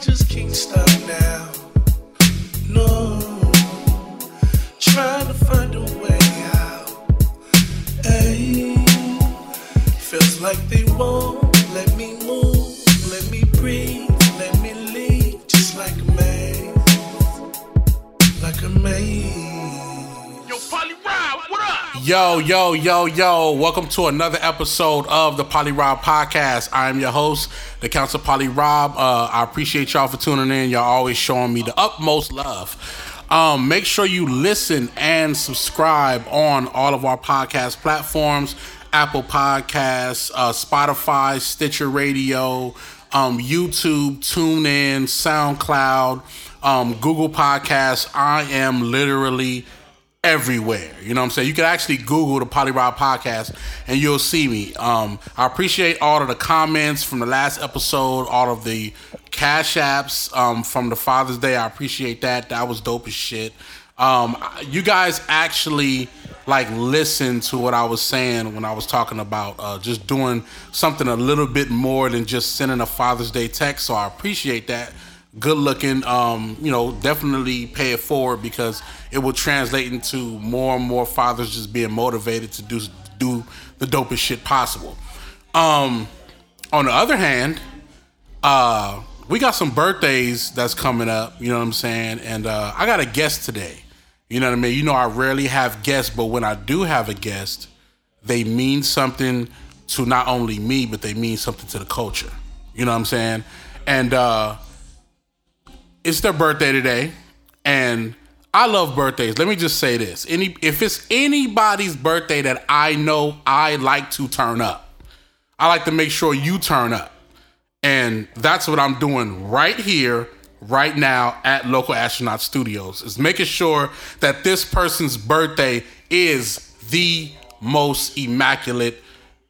just can't stop now. No, trying to find a way out. Hey, feels like they won't let me move, let me breathe, let me leave, just like a maze, like a maze. Yo, yo, yo, yo. Yo. Welcome to another episode of the Poly Rob Podcast. I am your host, the Council Poly Rob. Uh, I appreciate y'all for tuning in. Y'all always showing me the utmost love. Um, make sure you listen and subscribe on all of our podcast platforms Apple Podcasts, uh, Spotify, Stitcher Radio, um, YouTube, TuneIn, SoundCloud, um, Google Podcasts. I am literally everywhere. You know what I'm saying? You can actually Google the Poly Rob podcast and you'll see me. Um, I appreciate all of the comments from the last episode, all of the cash apps um, from the Father's Day. I appreciate that. That was dope as shit. Um, you guys actually like listen to what I was saying when I was talking about uh, just doing something a little bit more than just sending a Father's Day text. So I appreciate that good looking um you know definitely pay it forward because it will translate into more and more fathers just being motivated to do do the dopest shit possible. Um on the other hand uh we got some birthdays that's coming up you know what i'm saying? And uh i got a guest today. You know what i mean? You know i rarely have guests but when i do have a guest they mean something to not only me but they mean something to the culture. You know what i'm saying? And uh it's their birthday today, and I love birthdays. Let me just say this: any if it's anybody's birthday that I know I like to turn up, I like to make sure you turn up, and that's what I'm doing right here, right now at Local Astronaut Studios. Is making sure that this person's birthday is the most immaculate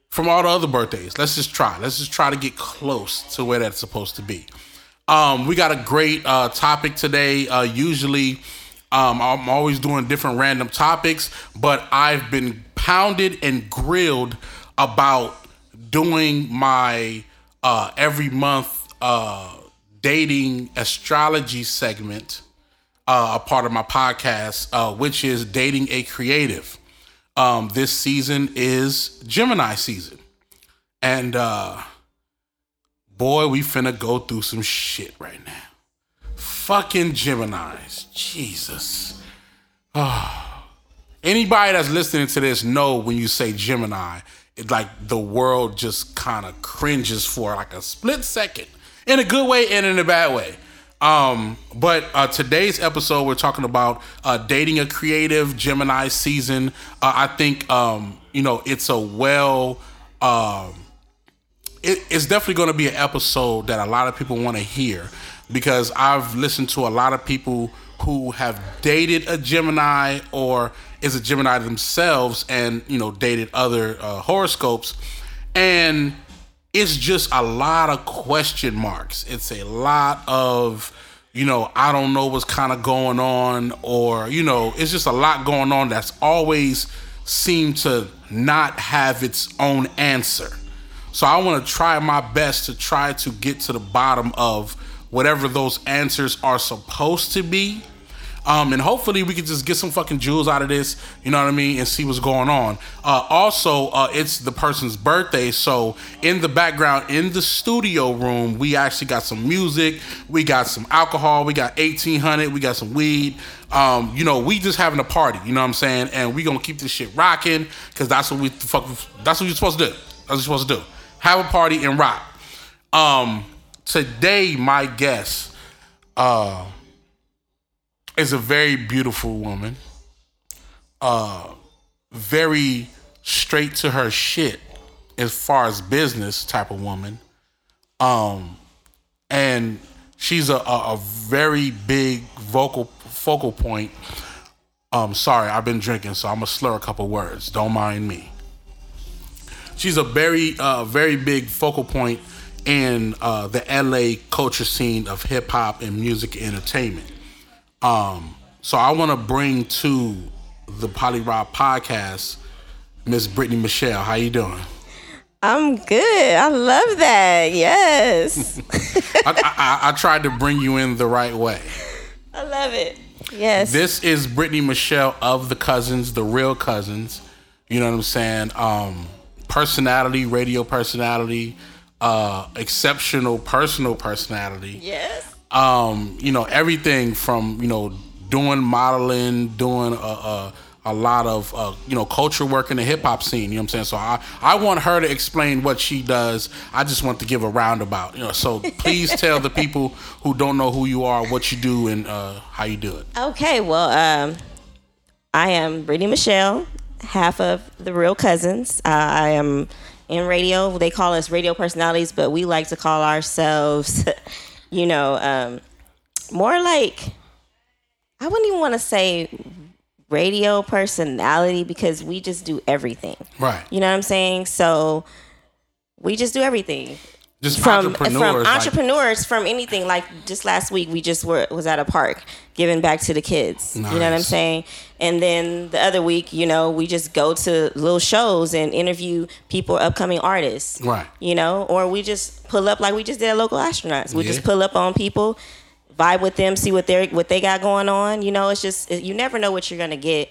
from all the other birthdays. Let's just try. Let's just try to get close to where that's supposed to be. Um, we got a great uh, topic today. Uh, usually, um, I'm always doing different random topics, but I've been pounded and grilled about doing my uh, every month uh, dating astrology segment, uh, a part of my podcast, uh, which is dating a creative. Um, this season is Gemini season, and boy, we finna go through some shit right now. Fucking Gemini's. Jesus. Oh. Anybody that's listening to this know when you say Gemini, it like the world just kind of cringes for like a split second. In a good way and in a bad way. Um, but uh, today's episode, we're talking about uh, dating a creative Gemini season. Uh, I think um, you know it's a well um, it, it's definitely going to be an episode that a lot of people want to hear because I've listened to a lot of people who have dated a Gemini or is a Gemini themselves and you know dated other uh, horoscopes and it's just a lot of question marks. It's a lot of you know I don't know what's kind of going on or you know it's just a lot going on that's always seemed to not have its own answer so I want to try my best to try to get to the bottom of whatever those answers are supposed to be. Um, and hopefully we can just get some fucking jewels out of this, you know what I mean, and see what's going on. Uh, also, uh, it's the person's birthday, so in the background, in the studio room, we actually got some music, we got some alcohol, we got eighteen hundred, we got some weed. Um, you know, we just having a party, you know what I'm saying, and we gonna keep this shit rocking because that's what we fuck. That's what you're supposed to do. That's what you're supposed to do have a party and rock. Um, today, my guest uh, is a very beautiful woman, uh, very straight to her shit as far as business type of woman. Um, and she's a, a, a very big vocal focal point. Um, sorry, I've been drinking, so I'm gonna slur a couple words. Don't mind me she's a very uh, very big focal point in uh, the LA culture scene of hip hop and music and entertainment. Um, so I want to bring to the Poly Rob podcast Miss Britney Michelle. How you doing? I'm good. I love that. Yes. I, I, I tried to bring you in the right way. I love it. Yes. This is Britney Michelle of the Cousins, the real Cousins. You know what I'm saying? Um, personality, radio personality, uh, exceptional personal personality. yes. um, you know, everything from you know doing modeling, doing a, a, a lot of uh, you know culture work in the hip hop scene. You know what I'm saying? So I I want her to explain what she does. I just want to give a roundabout. You know, so please tell the people who don't know who you are what you do and uh, how you do it. Okay. Well, um, I am Britney Michelle, half of the Real Cousins. Uh, I am in radio. They call us radio personalities, but we like to call ourselves, you know, um, more like I wouldn't even want to say radio personality because we just do everything. Right. You know what I'm saying? So we just do everything Just from entrepreneurs. from like- entrepreneurs from anything. Like just last week, we just were was at a park giving back to the kids. You know what I'm saying? And then the other week, you know, we just go to little shows and interview people, upcoming artists. Right. You know, or we just pull up like we just did at local astronauts. We Yeah. just pull up on people, vibe with them, see what they're what they got going on. You know, it's just you never know what you're gonna get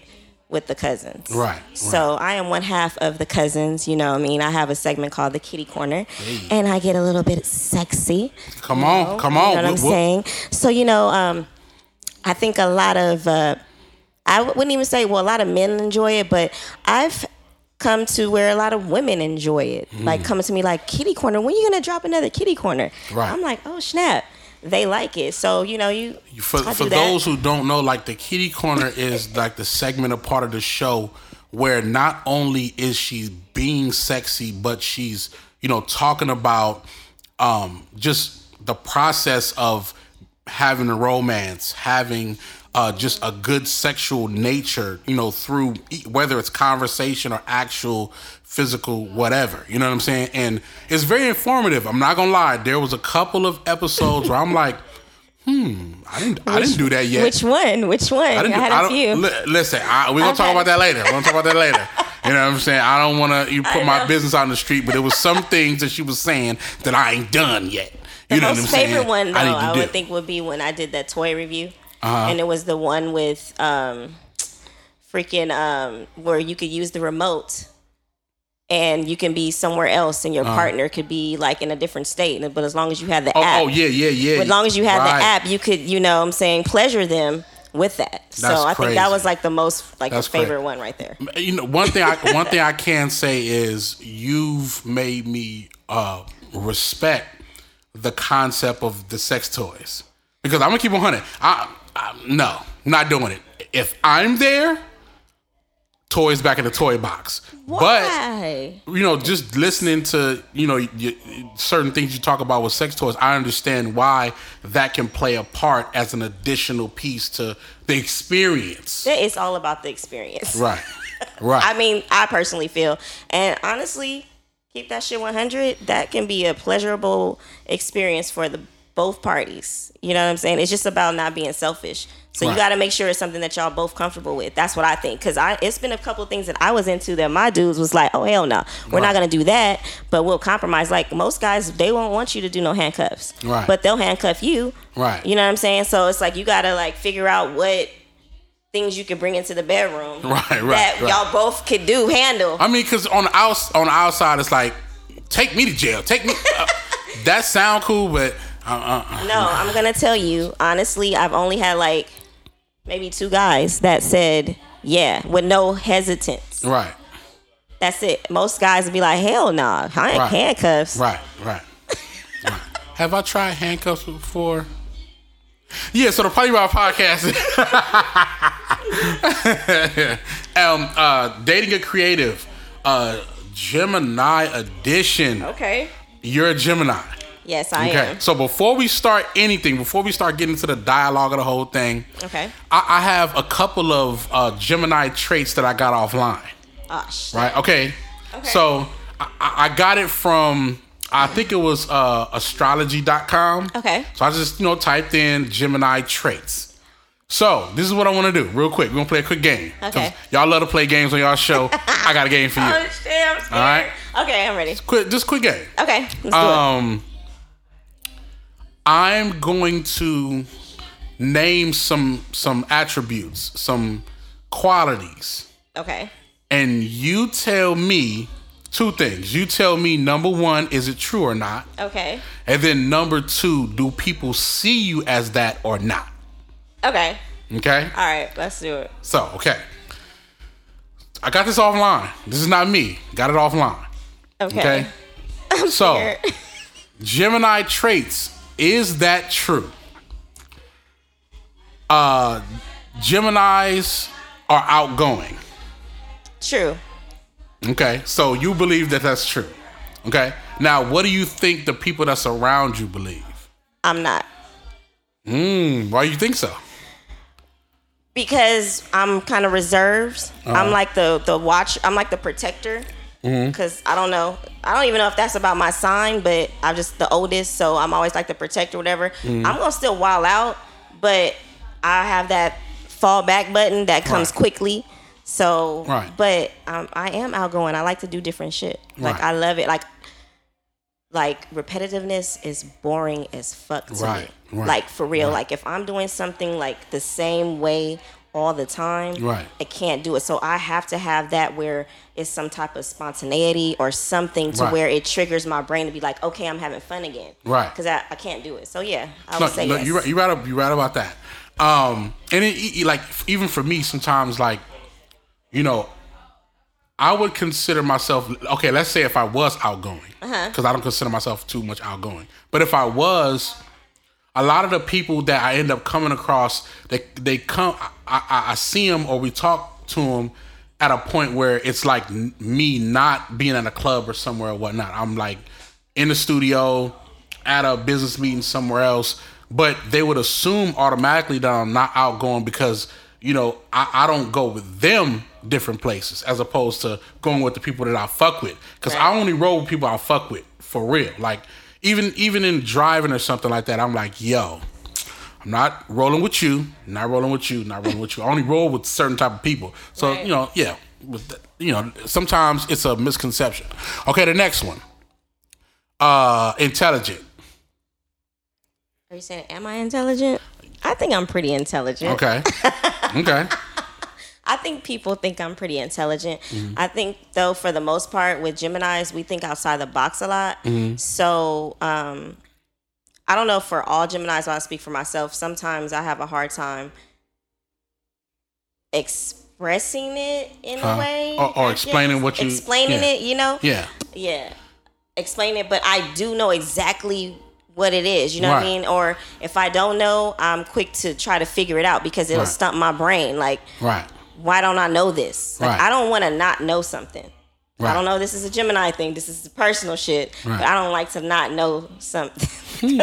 with the cousins. Right, So I am one half of the cousins. You know, I mean, I have a segment called the Kitty Corner, and I get a little bit sexy. come on, come on. You know what I'm Wh- wh- saying? So you know, um, I think a lot of uh, I wouldn't even say well, a lot of men enjoy it, but I've come to where a lot of women enjoy it. Hmm. Like coming to me like Kitty Corner. When you gonna drop another Kitty Corner? Right. I'm like, oh snap, they like it. So you know, you For, for those who don't know, like the kitty corner is like the segment, a part of the show where not only is she being sexy, but she's you know talking about um, just the process of having a romance, having uh, just a good sexual nature, you know, through whether it's conversation or actual physical whatever. You know what I'm saying? And it's very informative. I'm not gonna lie. There was a couple of episodes where I'm like, hmm, I didn't, I didn't do that yet. Which one? Which one? I, I didn't. had I a few. li- listen, I, we're gonna talk about that later. We're gonna talk about that later. You know what I'm saying? I don't want to you put my business out in the street, but there was some things that she was saying that I ain't done yet. You The know what most I'm saying? favorite one, though, I, I, do. would think would be when I did that toy review, Uh-huh. and it was the one with um, freaking um, where you could use the remote, and you can be somewhere else, and your partner could be like in a different state. But as long as you have the Uh-huh. Oh, app, oh yeah, yeah, yeah. as long as you have Right. the app, you could, you know, I'm saying, pleasure them with that. That's so I think that was like the most like That's a favorite crazy. one right there. you know one thing I one thing I can say is you've made me uh, respect the concept of the sex toys because I'm gonna keep on hunting. I, I no, not doing it. If I'm there, toys back in the toy box. But you know, just listening to you know y certain things you talk about with sex toys, I understand why that can play a part as an additional piece to the experience. it's all about the experience. Right, right. I mean, I personally feel, and honestly, keep that shit 100. That can be a pleasurable experience for the both parties. You know what I'm saying? It's just about not being selfish. So Right. you got to make sure it's something that y'all both comfortable with. That's what I think. Because I, it's been a couple things that I was into that my dudes was like, oh hell no, we're Right. not gonna do that. But we'll compromise. Like most guys, they won't want you to do no handcuffs. Right. But they'll handcuff you. Right. You know what I'm saying? So it's like you gotta like figure out what things you can bring into the bedroom Right, right, that right. y'all both could do handle. I mean, because on the outs on the outside, it's like, take me to jail. Take me. Uh, that sound cool, but uh, uh, uh, No, I'm gonna tell you honestly. I've only had like maybe two guys that said yeah with no hesitance. right, That's it. Most guys would be like, hell nah, I ain't Right. handcuffs. right, right, right. Have I tried handcuffs before? Yeah, so the Poly Rob podcast. um, uh, dating a creative, uh, Gemini edition. Okay. You're a Gemini. Yes, I am. Okay. am. So before we start anything, before we start getting into the dialogue of the whole thing, Okay. I, I have a couple of uh, Gemini traits that I got offline. Oh shit. Right? Okay. Okay. So I, I got it from I think it was uh, astrology.com. Okay. So I just you know typed in Gemini traits. So this is what I want to do, real quick. We're gonna play a quick game. Okay. Y'all love to play games on y'all show. I got a game for you. Oh shit, I'm scared. All right. Okay, I'm ready. Quick, just quick game. Okay, let's do it. Um, I'm going to name some some attributes, some qualities, Okay. and you tell me two things. You tell me number one, is it true or not? Okay. And then number two, do people see you as that or not? Okay. Okay. All right, let's do it. So, okay. I got this offline. This is not me. Got it offline. Okay. Okay. so, Gemini traits, is that true? Uh Geminis are outgoing. True. Okay. So you believe that that's true. Okay. Now, what do you think the people that's around you believe? I'm not. Hmm, why do you think so? because I'm kind of reserved. Uh-huh. I'm like the the watch. I'm like the protector. Mm-hmm. Because I don't know. I don't even know if that's about my sign, but I'm just the oldest, so I'm always like the protector, whatever. Mm-hmm. I'm gonna still wild out, but I have that fall back button that comes Right. quickly. So, Right. but um, I am outgoing. I like to do different shit. Like Right. I love it. Like, like repetitiveness is boring as fuck to Right, me. right, Like for real. right. Like if I'm doing something like the same way all the time, Right. I can't do it. So I have to have that where it's some type of spontaneity or something to Right. where it triggers my brain to be like, okay, I'm having fun again. Right. Because I, I can't do it. So yeah, I No, would say no, yes. you're right. You're right. You're right about that. Um, and it, like even for me, sometimes like, you know, I would consider myself okay. Let's say if I was outgoing, because I don't consider myself too much outgoing. But if I was, a lot of the people that I end up coming across, they they come, I, I, I see them or we talk to them at a point where it's like me not being at a club or somewhere or whatnot. I'm like in the studio at a business meeting somewhere else, but they would assume automatically that I'm not outgoing because you know I, I don't go with them different places as opposed to going with the people that I fuck with because I only roll with people I fuck with for real. Like even even in driving or something like that, I'm like, yo, I'm not rolling with you, not rolling with you, not rolling with you. I only roll with certain type of people. So Right. you know, yeah, you know, sometimes it's a misconception. Okay, the next one, uh, intelligent. Are you saying, am I intelligent? I think I'm pretty intelligent. Okay, okay, I think people think I'm pretty intelligent. Mm-hmm. I think though for the most part with Geminis, we think outside the box a lot. Mm-hmm. So um I don't know for all Geminis, but I speak for myself. Sometimes I have a hard time expressing it in Uh, a way. or- or explaining what you- explaining yeah. it, you know? yeah, Yeah. Explain it, but I do know exactly what it is, you know what I mean? Or if I don't know, I'm quick to try to figure it out because it'll Right. stump my brain. Like, right, why don't I know this? Like, Right. I don't want to not know something. Right. I don't know this is a Gemini thing. This is personal shit. Right. But I don't like to not know something.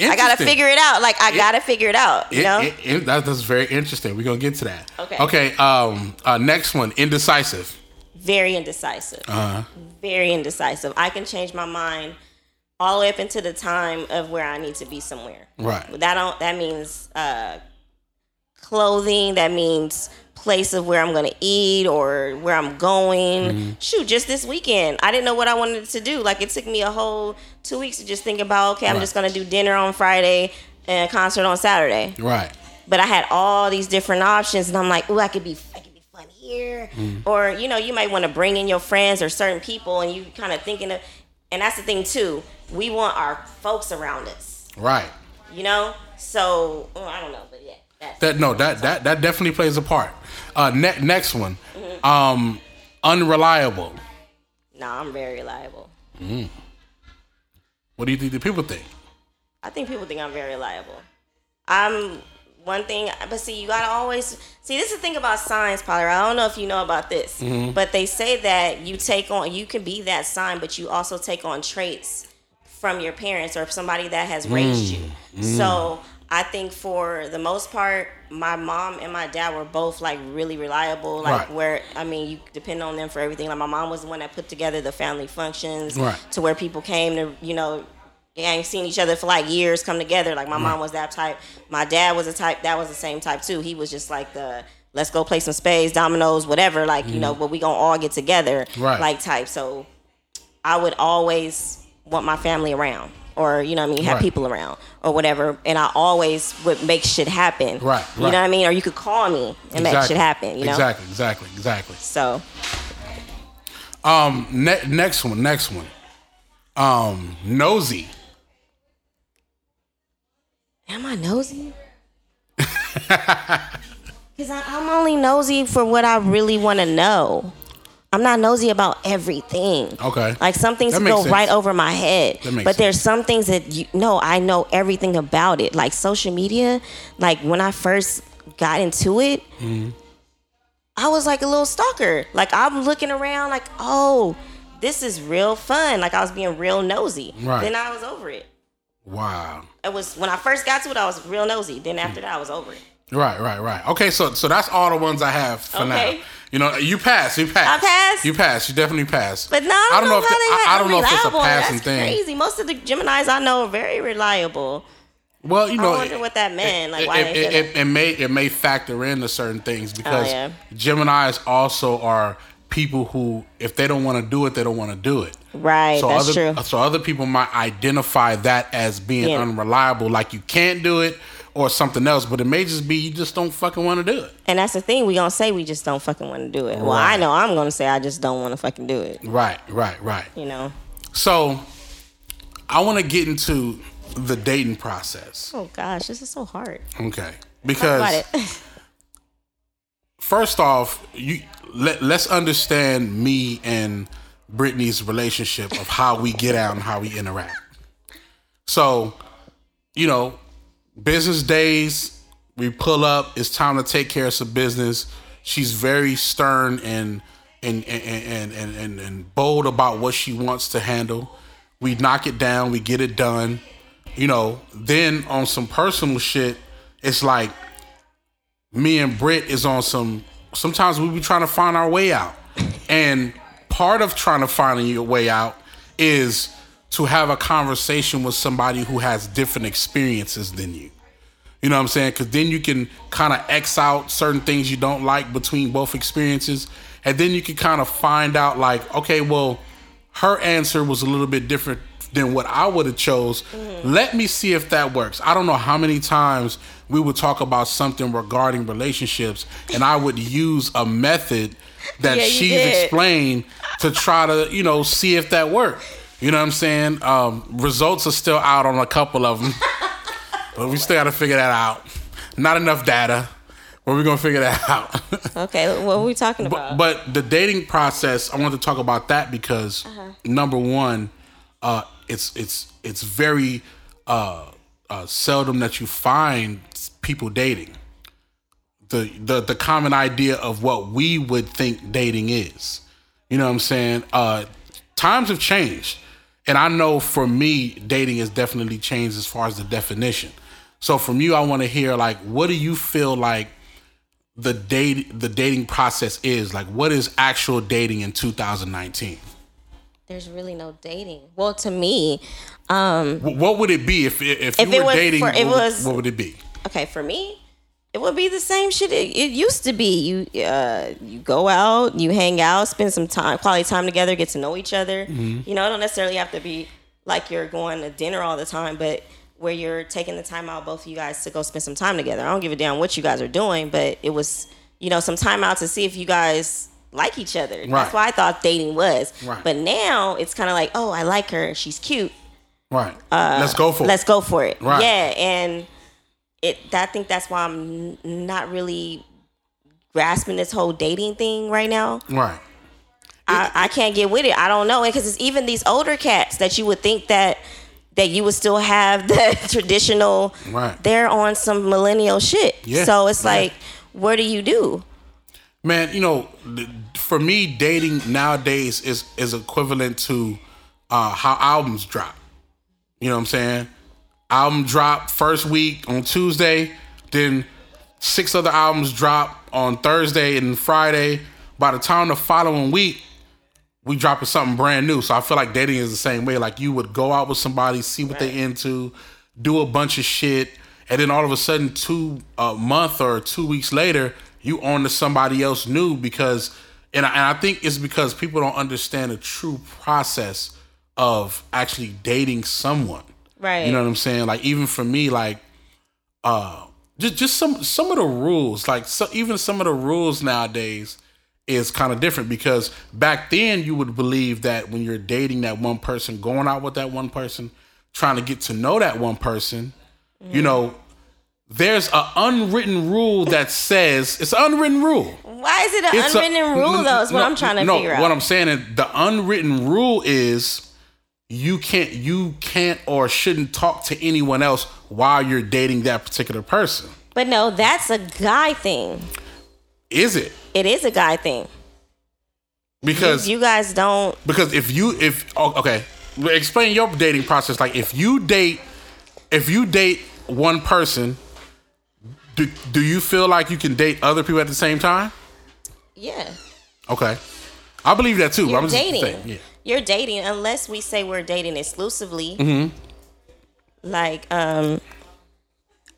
I gotta figure it out. Like I gotta figure it out. You It- know? it- it- that, that's very interesting. We're gonna get to that. Okay. Okay. Um. Uh, next one, indecisive. Very indecisive. Uh-huh. Very indecisive. I can change my mind all the way up into the time of where I need to be somewhere. Right. That don't that means uh clothing, that means place of where I'm gonna eat or where I'm going. Mm-hmm. Shoot, just this weekend. I didn't know what I wanted to do. Like it took me a whole two weeks to just think about, okay, I'm just gonna do dinner on Friday and a concert on Saturday. Right. But I had all these different options and I'm like, ooh, I could be I could be fun here. Or, you know, you might want to bring in your friends or certain people and you kind of thinking of and that's the thing too. We want our folks around us Right. you know. So oh, I don't know, but yeah, that's That no, that that that definitely plays a part. Uh, ne- next one, Mm-hmm. um, unreliable. no, I'm very reliable. What do you think the people think? I think people think I'm very reliable. I'm one thing, but see, you gotta always see. This is the thing about signs, Potter. I don't know if you know about this, but they say that you take on, you can be that sign, but you also take on traits from your parents or somebody that has raised you. So I think for the most part, my mom and my dad were both like really reliable. Like Right. where I mean, you depend on them for everything. Like my mom was the one that put together the family functions Right. to where people came to, you know, they ain't seen each other for like years come together. Like my mom was that type. My dad was a type that was the same type too. He was just like the let's go play some spades, dominoes, whatever. Like, you know, but we gonna all get together Mm-hmm. Right. like type. So I would always want my family around, or you know what I mean, have Right. people around, or whatever, and I always would make shit happen. Right, You know what I mean? Or you could call me and make shit happen. You know. Exactly, exactly, exactly. So Um, ne- next one, next one. Um, nosy. Am I nosy? Because I'm only nosy for what I really want to know. I'm not nosy about everything. Okay. Like some things That go sense. right over my head. That makes But there's some things that you know I know everything about it. Like social media, like when I first got into it, Mm-hmm. I was like a little stalker. Like I'm looking around like, oh, this is real fun. Like I was being real nosy. Right. Then I was over it. Wow. It was when I first got to it, I was real nosy. Then after that, I was over it. Right, right, right. Okay, so so that's all the ones I have for Okay. now. You know, you pass, you pass. I passed? You pass. You definitely pass. But no, I don't know, if the- they I, I don't know if it's a passing That's thing. crazy. Most of the Gemini's I know are very reliable. Well, you know, I know, wonder what that meant. Like, it, why it, it, it, it may it may factor into certain things oh, because Oh, yeah. Gemini's also are people who, if they don't want to do it, they don't want to do it. Right, So that's other true. so other people might identify that as being Yeah. unreliable, like you can't do it or something else. But it may just be you just don't fucking want to do it. And that's the thing. We gonna say we just don't fucking want to do it. Well, I know I'm gonna say I just don't want to fucking do it. Right, right, right. You know. So I want to get into the dating process. Oh gosh, this is so hard. Okay, because about it. first off, you let, let's understand me and Britney's relationship of how we get out and how we interact. So, you know, business days, we pull up, it's time to take care of some business. She's very stern and and and and and, and, bold about what she wants to handle. We knock it down, we get it done. You know, then on some personal shit, it's like me and Britt is on some. Sometimes we be trying to find our way out, and part of trying to find your way out is to have a conversation with somebody who has different experiences than you. You know what I'm saying? Because then you can kind of X out certain things you don't like between both experiences, and then you can kind of find out like, okay, well, her answer was a little bit different than what I would have chose. Mm-hmm. Let me see if that works. I don't know how many times we would talk about something regarding relationships, and I would use a method that Yeah, she's did. explained to try to, you know, see if that worked. You know what I'm saying? Um, results are still out on a couple of them. But we still got to figure that out. Not enough data. But we're going to figure that out. Okay, what are we talking about? but the dating process, I want to talk about that because number one, uh, it's it's it's very uh, uh, seldom that you find people dating. The, the the common idea of what we would think dating is. You know what I'm saying? Uh, times have changed. And I know for me, dating has definitely changed as far as the definition. So from you, I want to hear like, what do you feel like the date the dating process is? Like, what is actual dating in 2019? There's really no dating. Well, to me, um, What would it be if if, If you were dating? for- what, was- what would it be? okay, for me, it would be the same shit it, it used to be. You uh, you go out, you hang out, spend some time, quality time together, get to know each other. Mm-hmm. You know, it don't necessarily have to be like you're going to dinner all the time, but where you're taking the time out, both of you guys, to go spend some time together. I don't give a damn what you guys are doing, but it was, you know, some time out to see if you guys like each other. Right. That's why I thought dating was. Right. But now it's kind of like, oh, I like her, she's cute. Right. let's go for Uh, Let's it. go for it. Right. Yeah, and it. I think that's why I'm n- not really grasping this whole dating thing right now. Right. I, I can't get with it. I don't know because it's even these older cats that you would think that that you would still have the traditional. Right. They're on some millennial shit. Yeah, So it's yeah. like, what do you do? Man, you know, for me, dating nowadays is is equivalent to uh, how albums drop. You know what I'm saying? Album drop first week on Tuesday, then six other albums drop on Thursday and Friday. By the time the following week, we dropping something brand new. So I feel like dating is the same way. Like you would go out with somebody, see what they into, do a bunch of shit, and then all of a sudden, two a month or two weeks later, you on to somebody else new because and I, and I think it's because people don't understand the true process of actually dating someone. Right. You know what I'm saying? Like even for me, like uh just just some some of the rules, like so, even some of the rules nowadays is kind of different because back then you would believe that when you're dating that one person, going out with that one person, trying to get to know that one person, you know, there's an unwritten rule that says it's an unwritten rule. Why is it an It's a- unwritten rule though? Is what no, I'm trying to no, figure out. What I'm saying is the unwritten rule is you can't you can't or shouldn't talk to anyone else while you're dating that particular person. but no, that's a guy thing. Is it? It is a guy thing. Because You guys don't. because if you if oh, okay, explain your dating process. Like if you date if you date one person, do, do you feel like you can date other people at the same time? Yeah. Okay. I believe that too. You're I'm just dating. saying, yeah. You're dating unless we say we're dating exclusively. Mm-hmm. Like, um,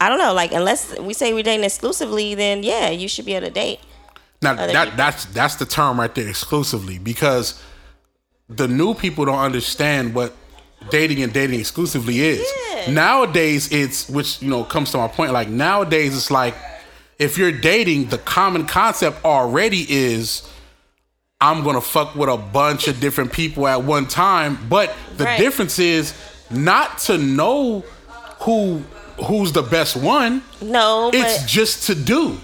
I don't know. Like, unless we say we're dating exclusively, then yeah, you should be able to date. Now that people. that's that's the term right there exclusively because the new people don't understand what dating and dating exclusively is. Yeah. Nowadays it's which you know comes to my point like nowadays it's like if you're dating the common concept already is I'm to fuck with a bunch of different people at one time but the Right. difference is not to know who who's the best one No, it's just to do.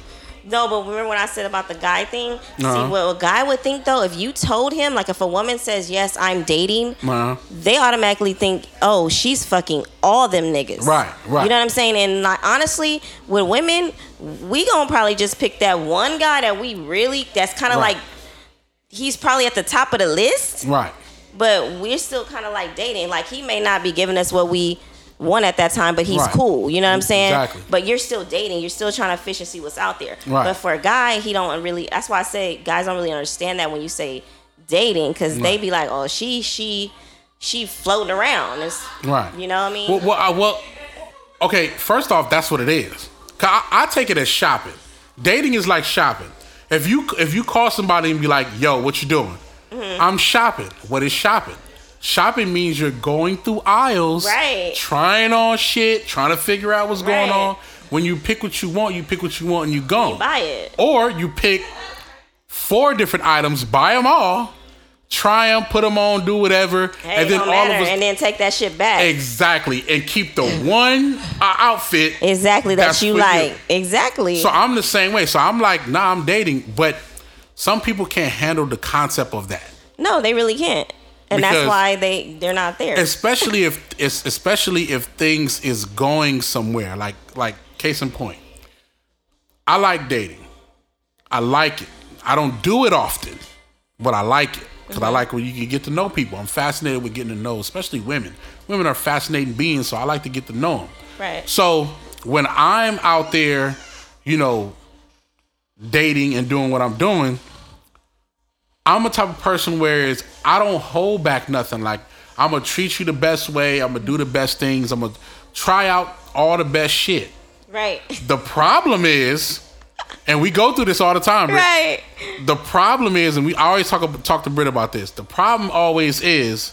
no, but remember when I said about the guy thing? Uh-huh. See, what a guy would think though, if you told him, like, if a woman says yes, I'm dating, Uh-huh. they automatically think, oh, she's fucking all them niggas. Right, right. You know what I'm saying? And like honestly, with women, we gonna probably just pick that one guy that we really that's kind of Right. like he's probably at the top of the list, Right. but we're still kind of like dating. Like he may not be giving us what we want at that time, but he's Right. cool. You know what I'm saying? Exactly. But you're still dating. You're still trying to fish and see what's out there. Right. But for a guy, he don't really. That's why I say guys don't really understand that when you say dating, because they be like, oh, she she she floating around. It's, Right. You know what I mean? Well, well, I, well, okay. First off, that's what it is. 'Cause I, I take it as shopping. Dating is like shopping. If you if you call somebody and be like, "Yo, what you doing?" Mm-hmm. I'm shopping. What is shopping? Shopping means you're going through aisles, Right. trying on shit, trying to figure out what's going on. When you pick what you want, you pick what you want and you go. buy it. Or you pick four different items, buy them all, try them, put them on, do whatever, Hey, and then all matter. of us and then take that shit back. Exactly, and keep the one uh, outfit. exactly that you like. you. Exactly. So I'm the same way. So I'm like, nah, I'm dating, but some people can't handle the concept of that, no, they really can't. And Because- that's why they they're not there. especially if it's especially if things is going somewhere. Like like case in point, I like dating. I like it. I don't do it often, but I like it because I like when you can get to know people. I'm fascinated with getting to know, especially women. Women are fascinating beings, so I like to get to know them. Right. So when I'm out there, you know, dating and doing what I'm doing, I'm a type of person where is I don't hold back nothing. Like I'm gonna treat you the best way. I'm gonna do the best things. I'm gonna try out all the best shit. right. The problem is, and we go through this all the time. Britt, right. the problem is, and we always talk talk to Brit about this. The problem always is,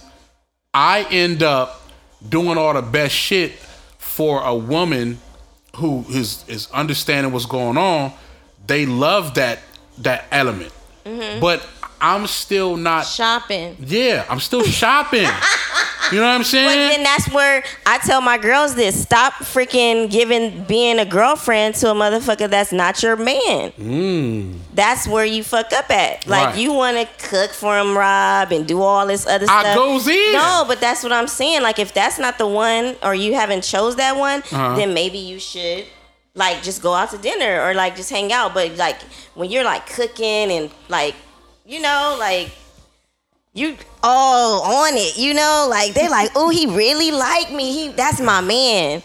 I end up doing all the best shit for a woman who is is understanding what's going on. They love that that element, Mm-hmm. but I'm still not. Shopping. Yeah, I'm still shopping. you know what I'm saying? But then that's where I tell my girls this: stop freaking giving being a girlfriend to a motherfucker that's not your man. That's where you fuck up at. Like Mm. Right. you want to cook for him, Rob, and do all this other I stuff. goes in. No, but that's what I'm saying. Like if that's not the one, or you haven't chose that one, Uh-huh. then maybe you should. Like just go out to dinner or like just hang out, but like when you're like cooking and like, you know, like you all on it, you know, like they're like, oh, he really liked me. He that's my man.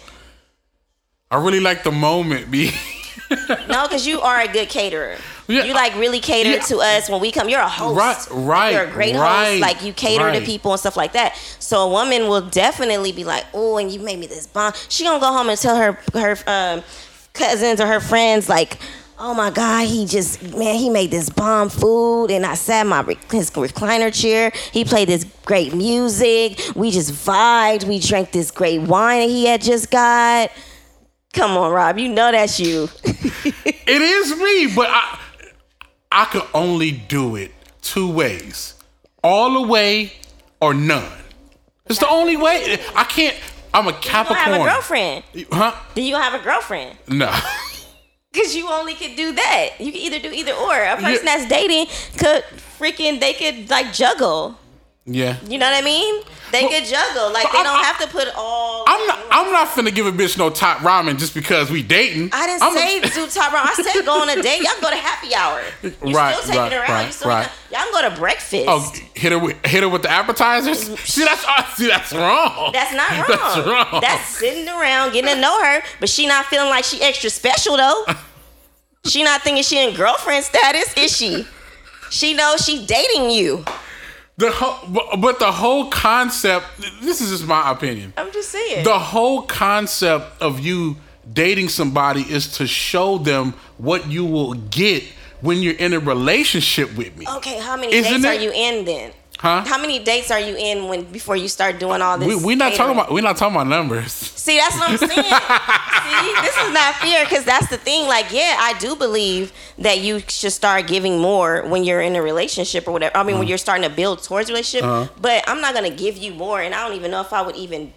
I really like the moment, be. No, because you are a good caterer. Yeah, you like really cater yeah. to us when we come. You're a host. Right, right, You're a great right, host. Like you cater right. to people and stuff like that. So a woman will definitely be like, oh, and you made me this bomb. She gonna go home and tell her her um, cousins or her friends like. Oh my god, he just man, he made this bomb food, and I sat in my his recliner chair. He played this great music. We just vibed. We drank this great wine that he had just got. Come on, Rob, you know that's you. It is me, but I I can only do it two ways. All the way or none. It's the only way. I can't I'm a you don't have a girlfriend. Huh? Do you have a girlfriend? No. Cause you only could do that. You can either do either or. A person that's dating could freaking they could like juggle. yeah. You know what I mean? They could juggle. Like they I'm- don't have to put all. I'm not I'm not finna give a bitch no top ramen just because we dating. I didn't I'm say a- do top round. I said go on a date. Y'all go to happy hour. You Right, still taking right, her out. right, you still right. y'all can go to breakfast. Oh, hit her with hit her with the appetizers. Mm. See that's see that's wrong. That's not wrong. That's wrong. That's sitting around getting to know her, but she not feeling like she extra special though. she not thinking she in girlfriend status, is she? She knows she dating you. the whole, but, the whole concept. This is just my opinion. I'm just saying. The whole concept of you dating somebody is to show them what you will get when you're in a relationship with me. okay, how many Isn't dates are you in then? Huh? How many dates are you in when before you start doing all this? We we not catering? talking about we not talking about numbers. See, that's what I'm saying. See, this is not fair because that's the thing. Like, yeah, I do believe that you should start giving more when you're in a relationship or whatever. I mean, Uh-huh. when you're starting to build towards a relationship. But I'm not gonna give you more, and I don't even know if I would even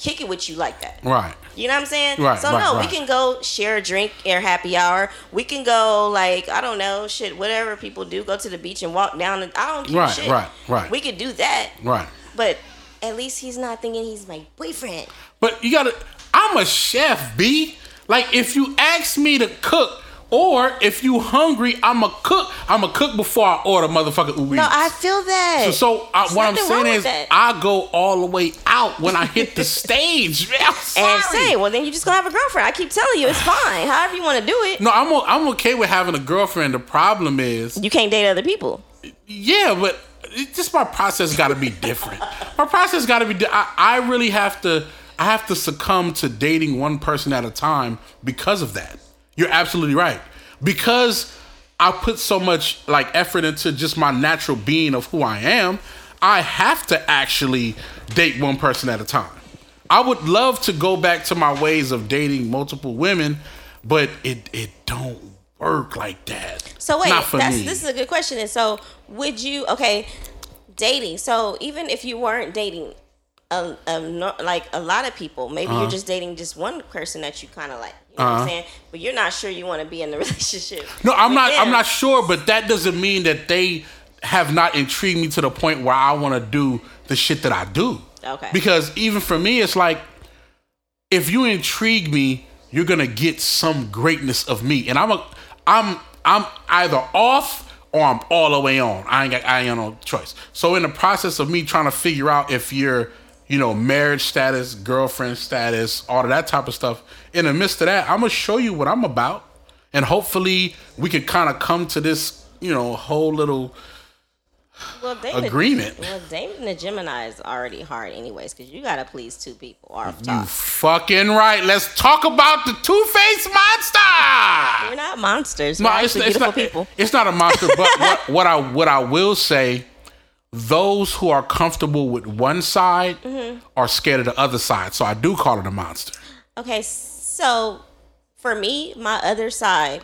kick it with you like that. Right. You know what I'm saying? Right, So right, no, right. we can go share a drink or happy hour. We can go like I don't know, shit, whatever people do. Go to the beach and walk down. And, I don't give Right, shit. right, right. We could do that, Right. but at least he's not thinking he's my boyfriend. But you gotta. I'm a chef, B. Like if you ask me to cook, or if you hungry, I'm a cook. I'm a cook before I order motherfucking Uber No, Eats. I feel that. So, so I, what I'm saying is, that. I go all the way out when I hit the stage. Man, I'm sorry. and say, well, then you just gonna have a girlfriend. I keep telling you, it's fine. However you want to do it. no, I'm o- I'm okay with having a girlfriend. The problem is, You can't date other people. yeah, but it, just my process got to be different. my process got to be. Di- I, I really have to. I have to succumb to dating one person at a time because of that. You're absolutely right. Because I put so much like effort into just my natural being of who I am, I have to actually date one person at a time. I would love to go back to my ways of dating multiple women, but it it don't work like that. So wait, Not for that's me. this is a good question. And so, would you okay dating? So even if you weren't dating, a, a like a lot of people, maybe Uh-huh. you're just dating just one person that you kind of like. You know what I'm uh-huh. saying? But you're not sure you want to be in the relationship. No, I'm not. I'm not sure, but that doesn't mean that they have not intrigued me to the point where I want to do the shit that I do. Okay. Because even for me, it's like if you intrigue me, you're gonna get some greatness of me, and I'm a, I'm, I'm either off or I'm all the way on. I ain't got, I ain't got no choice. So in the process of me trying to figure out if you're, you know, marriage status, girlfriend status, all of that type of stuff, in the midst of that, I'm gonna show you what I'm about, and hopefully we could kind of come to this, you know, whole little well, dating agreement. Well, dating the Gemini is already hard, anyways, because you gotta please two people off You fucking right. Let's talk about the Two Face Monster. You're not monsters. No, it's, it's not. people. It's not a monster. but what, what I what I will say, those who are comfortable with one side Mm-hmm. are scared of the other side. So I do call it a monster. Okay, so for me, my other side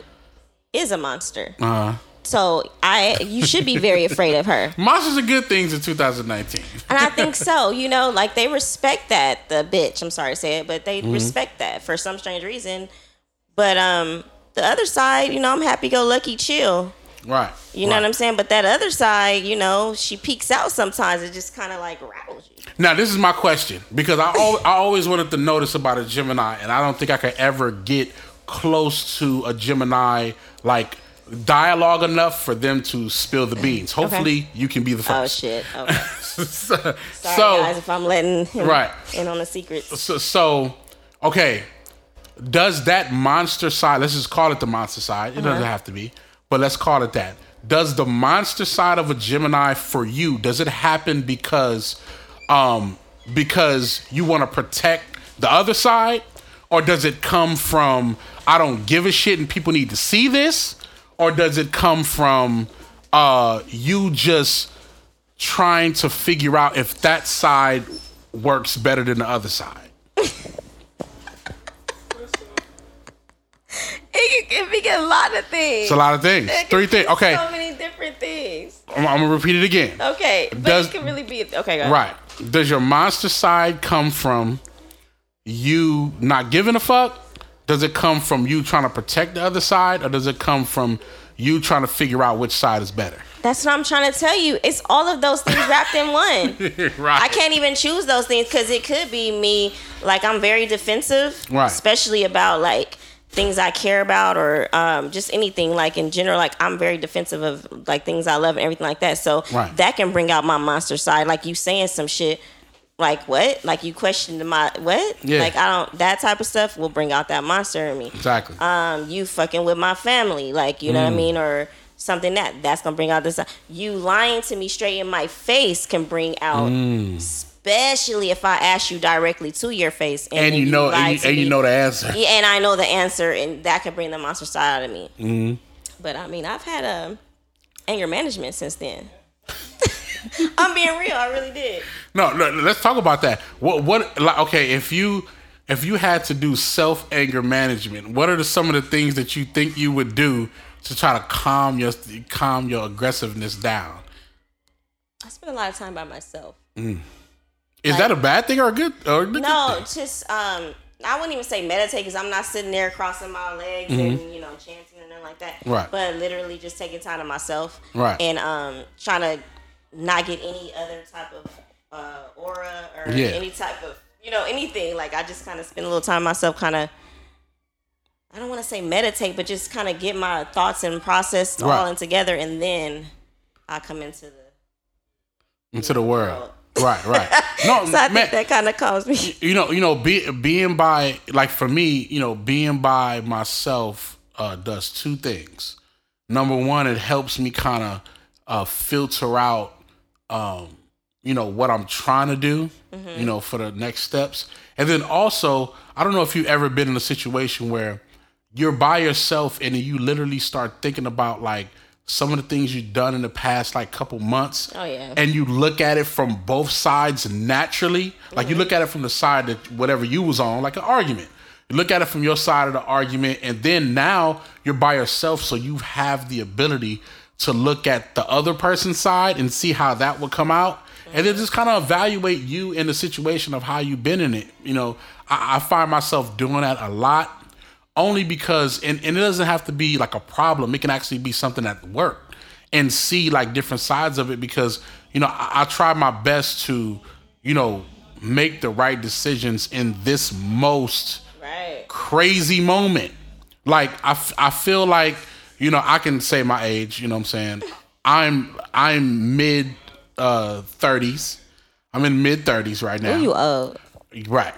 is a monster. Uh, So I, you should be very afraid of her, monsters are good things in 2019. and I think so. You know, like they respect that the bitch. I'm sorry to say it, but they Mm-hmm. respect that for some strange reason. But um, the other side, you know, I'm happy go lucky, chill. Right. You know what I'm saying? But that other side, you know, she peeks out sometimes. It just kind of like rattles you. Now this is my question because I al- I always wanted to notice about a Gemini, and I don't think I could ever get close to a Gemini like dialogue enough for them to spill the beans. Hopefully, you can be the first. Oh shit. Okay. so, Sorry guys if I'm letting him Right. in on the secrets. so, so, okay, does that monster side? Let's just call it the monster side. It Uh-huh. doesn't have to be, but let's call it that. Does the monster side of a Gemini for you? Does it happen because, um, because you want to protect the other side, or does it come from I don't give a shit and people need to see this, or does it come from uh, you just trying to figure out if that side works better than the other side? It can, it can be a lot of things. It's a lot of things. Three things. Okay, So many different things. I'm, I'm gonna repeat it again. Okay. But Does- it can really be. Okay. Right. Does your monster side come from you not giving a fuck? Does it come from you trying to protect the other side, or does it come from you trying to figure out which side is better? That's what I'm trying to tell you. It's all of those things wrapped in one. right. I can't even choose those things because it could be me. Like I'm very defensive, Right. especially about like things I care about or um, just anything. Like in general, like I'm very defensive of like things I love and everything like that. So Right. that can bring out my monster side. Like you saying some shit. Like what? Like you questioned my what? Yeah. Like I don't. That type of stuff will bring out that monster in me. Exactly. um, you fucking with my family, like you know Mm. what I mean, or something that that's gonna bring out this. You lying to me straight in my face can bring out, Mm. Especially if I ask you directly to your face, and, and then you know, and you, and you know the answer. yeah, and I know the answer, and that could bring the monster side out of me. Mm-hmm. But I mean, I've had um, anger management since then. I'm being real. I really did. No, no, let's talk about that. What, what, like, okay, if you, if you had to do self anger management, what are the, some of the things that you think you would do to try to calm your, calm your aggressiveness down? I spend a lot of time by myself. Is that a bad thing or a good, or a good No, thing? just um, I wouldn't even say meditate because I'm not sitting there crossing my legs and you know chanting and nothing like that. Mm-hmm. Right. But literally just taking time to myself. Right. And um, trying to not get any other type of uh, aura or Yeah. any type of you know anything. Like I just kind of spend a little time myself, kind of. I don't want to say meditate, but just kind of get my thoughts and process all in together, and then I come into the. into the world. Right, right. No, So I man, think that kind of calms me. you know, you know, be, being by like for me, you know, being by myself uh, does two things. Number one, it helps me kind of uh, filter out, um, you know, what I'm trying to do, you know, for the next steps. And then also, I don't know if you've ever been in a situation where you're by yourself and you literally start thinking about like some of the things you've done in the past like couple months Oh, yeah. and you look at it from both sides naturally like you mm-hmm. look at it from the side that whatever you was on like an argument. You look at it from your side of the argument and then now you're by yourself so you have the ability to look at the other person's side and see how that would come out and then just kind of evaluate you in the situation of how you've been in it you know? I, I find myself doing that a lot only because and, and it doesn't have to be like a problem. It can actually be something at work and see like different sides of it because you know I, I try my best to you know make the right decisions in this most Right. crazy moment. Like I, f- I feel like you know i can say my age you know what i'm saying? I'm i'm mid uh 30s i'm in mid 30s right now. You old. right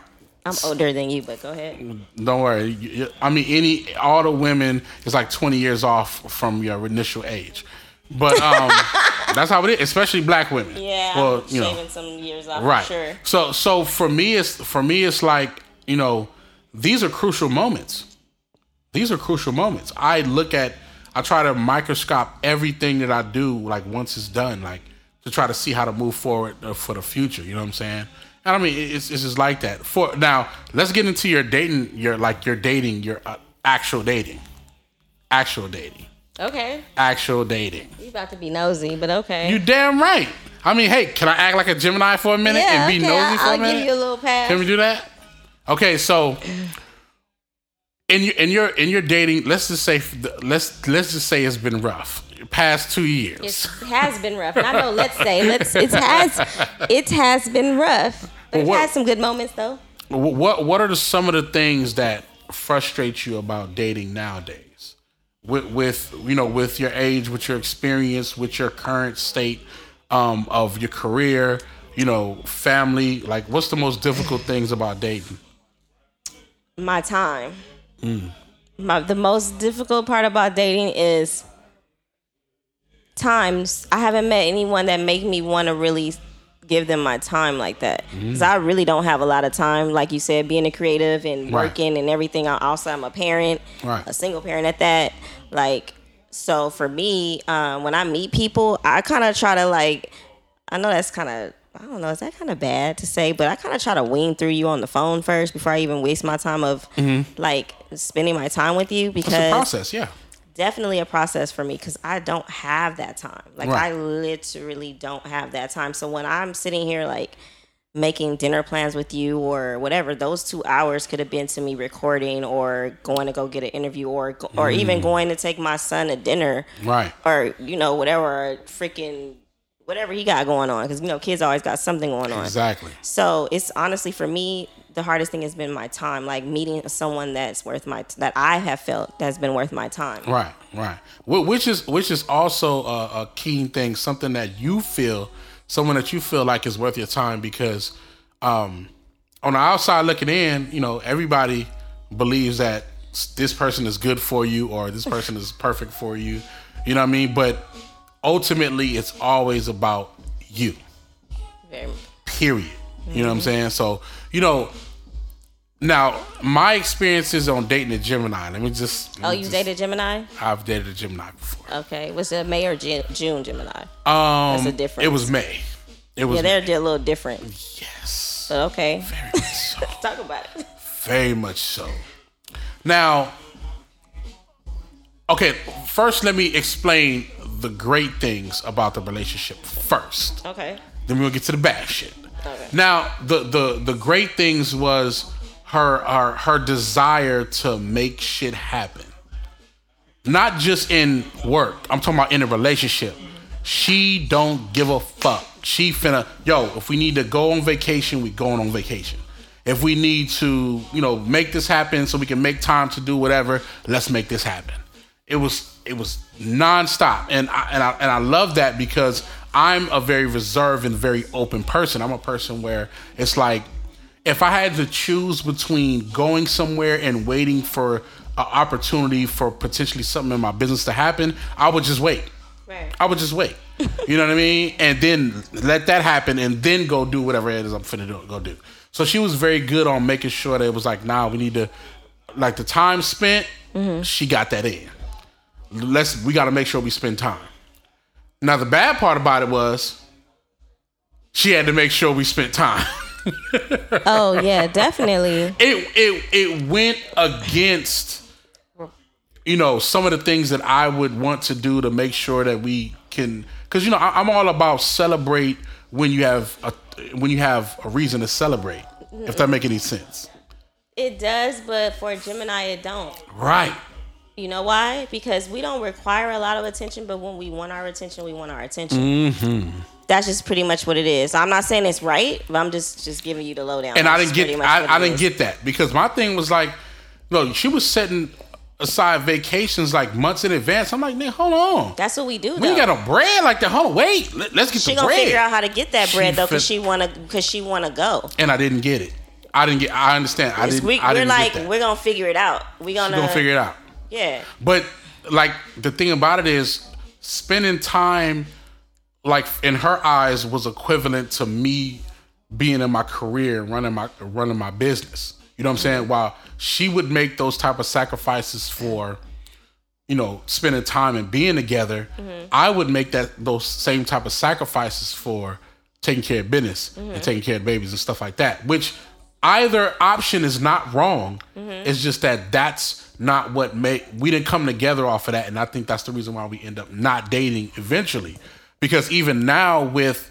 I'm older than you, but go ahead. don't worry. I mean, any all the women is like twenty years off from your initial age, but um, that's how it is. Especially black women. Yeah, Well, you know, some years off right. for sure. So, so for me, it's for me, it's like you know, these are crucial moments. These are crucial moments. I look at, I try to microscope everything that I do, like once it's done, like to try to see how to move forward uh, for the future. You know what I'm saying? And I mean, it's, it's just like that. For now, let's get into your dating, your like your dating, your uh, actual dating, actual dating, Okay. actual dating. You about to be nosy, but okay. You damn right. I mean, hey, can I act like a Gemini for a minute yeah, and be okay, nosy I'll, for a I'll minute? give you a little pass. Can we do that? Okay, so in your in your in your dating, let's just say let's let's just say it's been rough. Past two years. It has been rough. I know. let's say let's it has it has been rough. But Well, what- it has some good moments though. What what are the, some of the things that frustrate you about dating nowadays? With with you know with your age, with your experience, with your current state um, of your career, you know, family. Like, what's the most difficult things about dating? My time. My the most difficult part about dating is times I haven't met anyone that make me want to really give them my time like that because I really don't have a lot of time. Like you said, being a creative and Right. working and everything. I- Also, I'm a parent, Right. a single parent at that. Like, so for me, um, when I meet people, I kind of try to like. I know that's kind of. I don't know. Is that kind of bad to say? But I kind of try to wean through you on the phone first before I even waste my time of like spending my time with you because It's a process, yeah. Definitely a process for me because I don't have that time. Like Right. I literally don't have that time. So when I'm sitting here like making dinner plans with you or whatever, those two hours could have been to me recording or going to go get an interview or or even mm. going to take my son to dinner Right. or you know whatever freaking whatever he got going on because you know kids always got something going on. Exactly. So it's honestly for me the hardest thing has been my time, like meeting someone that's worth my that I have felt that's been worth my time. Right, right. Which is which is also a, a key thing, something that you feel, someone that you feel like is worth your time because um, on the outside looking in, you know, everybody believes that this person is good for you or this person is perfect for you. You know what I mean? But ultimately, it's always about you. Very- Period. You know what I'm saying? So, you know, now my experiences on dating a Gemini. Let me just. let Oh, me you just- dated Gemini? I've dated a Gemini before. Okay. Was it May or Ju- June Gemini? Um, a difference. It was May. It was Yeah, they're, they're a little different. yes, But okay. very much so. Talk about it. Very much so. Now, okay. First, let me explain the great things about the relationship first. Okay. Then we'll get to the bad shit. Okay. Now, the the the great things was her her her desire to make shit happen. Not just in work. I'm talking about in a relationship. She don't give a fuck. She finna yo. If we need to go on vacation, we going on vacation. If we need to, you know, make this happen so we can make time to do whatever, let's make this happen. It was it was nonstop, and I, and I and I love that because I'm a very reserved and very open person. I'm a person where it's like if I had to choose between going somewhere and waiting for an opportunity for potentially something in my business to happen, I would just wait. Right. I would just wait. You know what I mean? And then let that happen and then go do whatever it is I'm finna do, go do. So she was very good on making sure that it was like, nah, we need to like the time spent, mm-hmm. she got that in. Let's we gotta make sure we spend time. Now the bad part about it was she had to make sure we spent time. Oh yeah, definitely. it it it went against you know some of the things that I would want to do to make sure that we can because you know I, I'm all about celebrate when you have a when you have a reason to celebrate if that make any sense It does, but for Gemini, it don't. right You know why? Because we don't require a lot of attention, but when we want our attention, we want our attention. Mm-hmm. That's just pretty much what it is. I'm not saying it's right, but I'm just just giving you the lowdown. and I didn't get I, I didn't is. get that because my thing was like no she was setting aside vacations like months in advance I'm like nigga hold on That's what we do. we though. got a bread like the whole wait let, us get she the gonna bread figure out how to get that She bread though, cause fin- she wanna, cause she wanna go. and I didn't get it. I didn't get. I understand. I didn't. We, we're didn't like, we're gonna figure it out. We gonna, We're gonna figure it out. yeah. But like the thing about it is, spending time, like in her eyes, was equivalent to me being in my career and running my running my business. You know what I'm saying? While she would make those type of sacrifices for, you know, spending time and being together, mm-hmm. I would make that those same type of sacrifices for taking care of business and mm-hmm. taking care of babies and stuff like that. Which either option is not wrong. Mm-hmm. It's just that that's not what make we didn't come together off of that, and I think that's the reason why we end up not dating eventually. Because even now with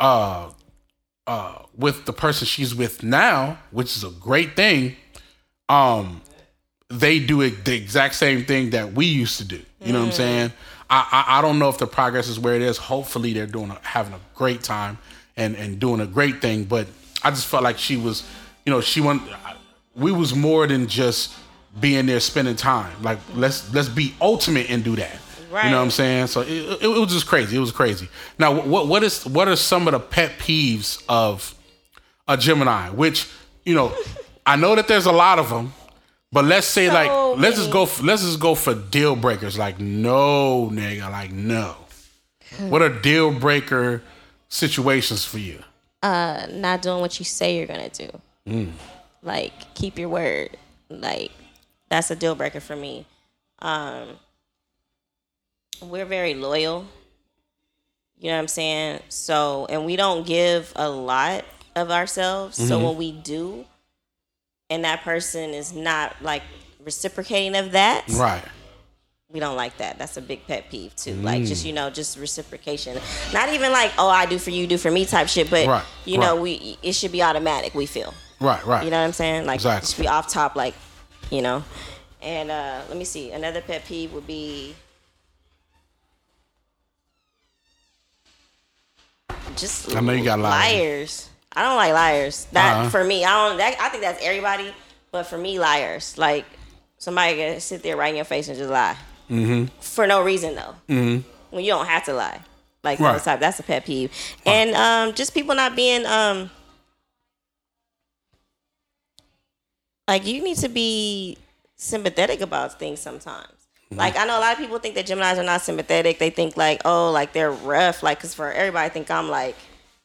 uh uh with the person she's with now, which is a great thing, um they do it the exact same thing that we used to do. You know what I'm saying? I, I I don't know if the progress is where it is. Hopefully they're doing a, having a great time and and doing a great thing. But I just felt like she was, you know, she went. We was more than just being there spending time. Like let's let's be ultimate and do that. You know what I'm saying? So it, it, it was just crazy. It was crazy. Now what what is what are some of the pet peeves of a Gemini? Which you know, I know that there's a lot of them. But let's say So like let's just go let's just go for deal breakers. Like no nigga, like no. What are deal breaker situations for you? Uh, not doing what you say you're gonna do. Mm. Like keep your word. Like that's a deal breaker for me. Um, we're very loyal. You know what I'm saying? So, and we don't give a lot of ourselves. So Mm-hmm. when we do, and that person is not like reciprocating of that, Right. we don't like that. That's a big pet peeve too. Like just you know, just reciprocation. Not even like oh I do for you, do for me type shit. But Right, you know, we it should be automatic. We feel. Right. Right. You know what I'm saying? Like Exactly. it should be off top. Like you know. And uh let me see. Another pet peeve would be just I know you got liars. liars. I don't like liars. That Uh-huh. for me, I don't. That, I think that's everybody. But for me, liars like somebody can sit there right in your face and just lie mm-hmm. for no reason though. Mm-hmm. When you don't have to lie, like Right. type. That's a pet peeve. And um, just people not being um, like you need to be sympathetic about things sometimes. Mm-hmm. Like I know a lot of people think that Gemini's are not sympathetic. They think like, oh, like they're rough. Like, cause for everybody, I think I'm like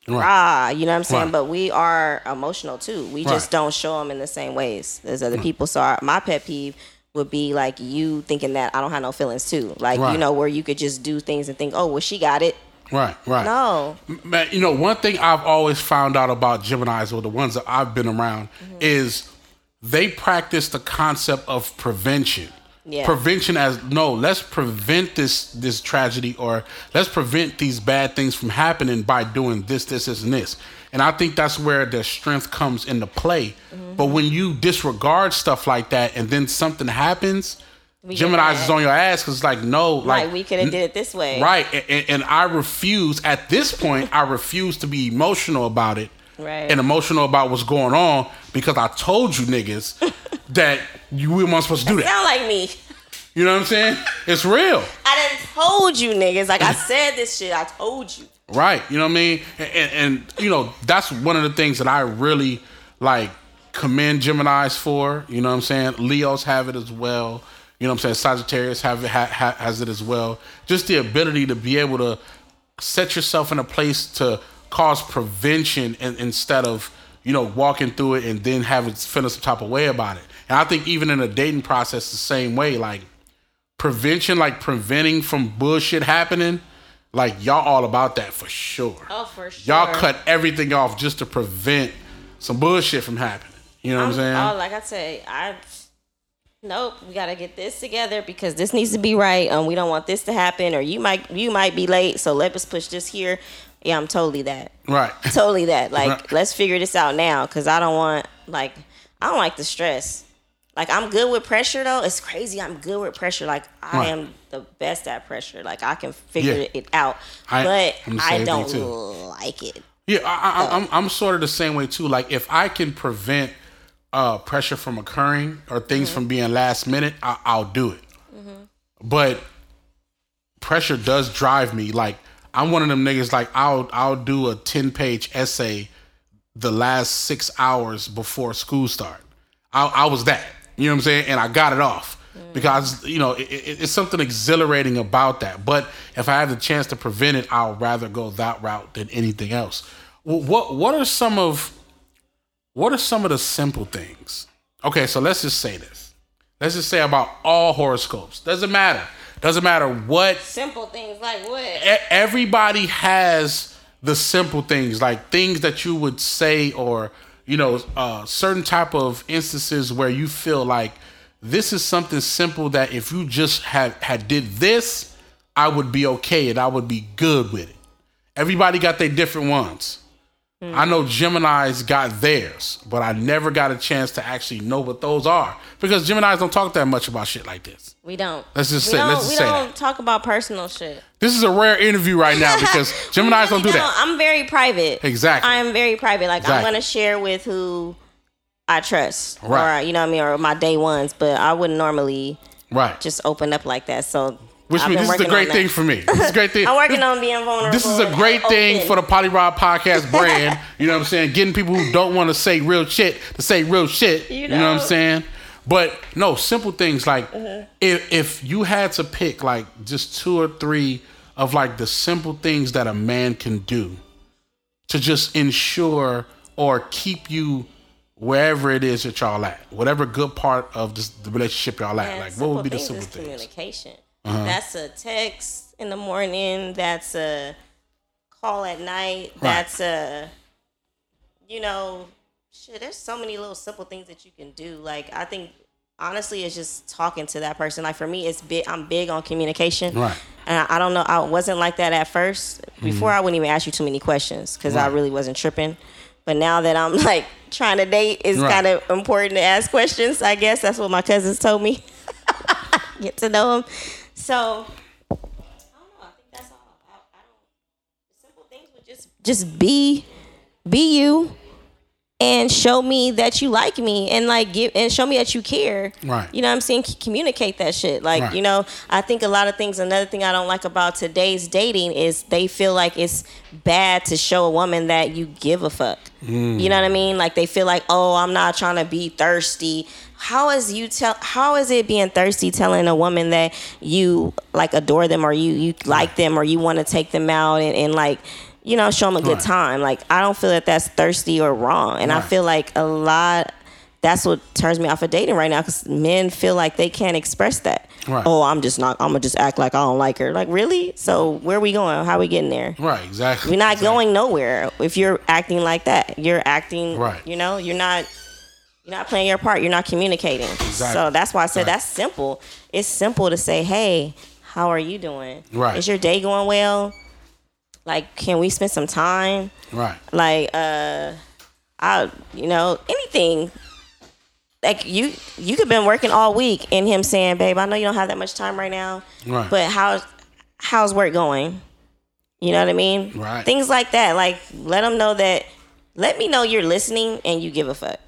Right. rah. You know what I'm saying? Right. But we are emotional too. We just don't show them in the same ways as other people. So our, my pet peeve would be like you thinking that I don't have no feelings too. Like Right. you know where you could just do things and think, oh, well, she got it. Right. Right. No, Man, you know, one thing I've always found out about Gemini's or the ones that I've been around Mm-hmm. is they practice the concept of prevention. Yeah. Prevention as no, let's prevent this this tragedy or let's prevent these bad things from happening by doing this, this, this, and this. And I think that's where their strength comes into play. Mm-hmm. But when you disregard stuff like that and then something happens, get Gemini's is on your ass because it's like no, like we could have did it this way. Right, and, and I refuse at this point. I refuse to be emotional about it, Right. and emotional about what's going on because I told you niggas that you we weren't supposed to do that. Sound like me. You know what I'm saying? It's real, I done told you niggas. Like I said this shit. I told you. right? You know what I mean? And, and, and you know that's one of the things that I really like commend Gemini's for. You know what I'm saying? Leos have it as well. You know what I'm saying? Sagittarius have it ha, ha, has it as well. Just the ability to be able to set yourself in a place to cause prevention and, instead of you know walking through it and then having feeling some type of way about it. And I think even in a dating process, the same way, like prevention, like preventing from bullshit happening. Like y'all all about that for sure. Oh, for sure. Y'all cut everything off just to prevent some bullshit from happening. You know what I'm saying? Oh, like I say, I nope. We gotta get this together because this needs to be right. Um, we don't want this to happen, or you might you might be late. So let us push this here. Yeah, I'm totally that. right. Totally that. Like, Right. let's figure this out now because I don't want like I don't like the stress. Like I'm good with pressure though. It's crazy. I'm good with pressure. Like I Right. am the best at pressure. Like I can figure Yeah. it out. I- but I don't like it. Yeah, I, I, I'm I'm sort of the same way too. Like if I can prevent uh, pressure from occurring or things Mm-hmm. from being last minute, I, I'll do it. But pressure does drive me. Like I'm one of them niggas. Like I'll I'll do a ten page essay the last six hours before school start. I, I was that. You know what I'm saying? And I got it off because you know it, it, it's something exhilarating about that. But if I have the chance to prevent it, I'll rather go that route than anything else. Wh- What what are some of what are some of the simple things? Okay, so let's just say this. Let's just say about all horoscopes. Doesn't matter. Doesn't matter what Simple things like what? everybody has the simple things like things that you would say or you know uh, certain type of instances where you feel like this is something simple that if you just had had did this i would be okay and i would be good with it everybody got their different ones Mm. I know Gemini's got theirs, but I never got a chance to actually know what those are because Gemini's don't talk that much about shit like this. We don't. Let's just we say- don't, let's just we say don't that. talk about personal shit. This is a rare interview right now because Gemini's don't do that. I'm very private. Exactly. I'm very private. Like Exactly. I'm gonna share with who I trust, Right. or you know what I mean, or my day ones. But I wouldn't normally Right. just open up like that. So Which means this is a great thing for me. This is a great thing. I'm working this, on being vulnerable. This is a great thing open. for the Poly Rob podcast brand. You know what I'm saying? Getting people who don't want to say real shit to say real shit. You You know, what I'm saying? But no, simple things like Uh-huh. if if you had to pick like just two or three of like the simple things that a man can do to just ensure or keep you wherever it is that y'all at, whatever good part of this, the relationship y'all at. Like, what would be the simple simple things? Communication. Uh-huh. That's a text in the morning. That's a call at night. That's a, you know, shit. There's so many little simple things that you can do. Like I think honestly, it's just talking to that person. Like for me, it's big. I'm big on communication. Right. And I, I don't know. I wasn't like that at first. Before, I wouldn't even ask you too many questions because I Mm-hmm. Really wasn't tripping. But now that I'm like trying to date, it's Right. kind of important to ask questions. I guess that's what my cousins told me. Get to know them. So I don't know. I think that's all. I, I don't. Simple things would just just be be you and show me that you like me and like give and show me that you care. Right. You know what I'm saying? C- communicate that shit. Like, Right. you know, I think a lot of things another thing I don't like about today's dating is they feel like it's bad to show a woman that you give a fuck. Mm. You know what I mean? Like they feel like, "Oh, I'm not trying to be thirsty." How is you tell how is it being thirsty telling a woman that you like adore them or you you like them or you want to take them out and, and like you know, show them a good Right. time. Like I don't feel that that's thirsty or wrong, and I feel like a lot. That's what turns me off of dating right now because men feel like they can't express that. Right. Oh, I'm just not. I'm gonna just act like I don't like her. Like really? So where are we going? How are we getting there? Right, exactly. We're not exactly. going nowhere if you're acting like that. You're acting. Right. You know, you're not. You're not playing your part. You're not communicating. Exactly. So that's why I said Right. that's simple. It's simple to say, "Hey, how are you doing? Right. Is your day going well? Like, can we spend some time? Right. like uh I you know anything like you you could been working all week and him saying babe I know you don't have that much time right now Right. but how's how's work going you know what I mean Right. things like that like let them know that let me know you're listening and you give a fuck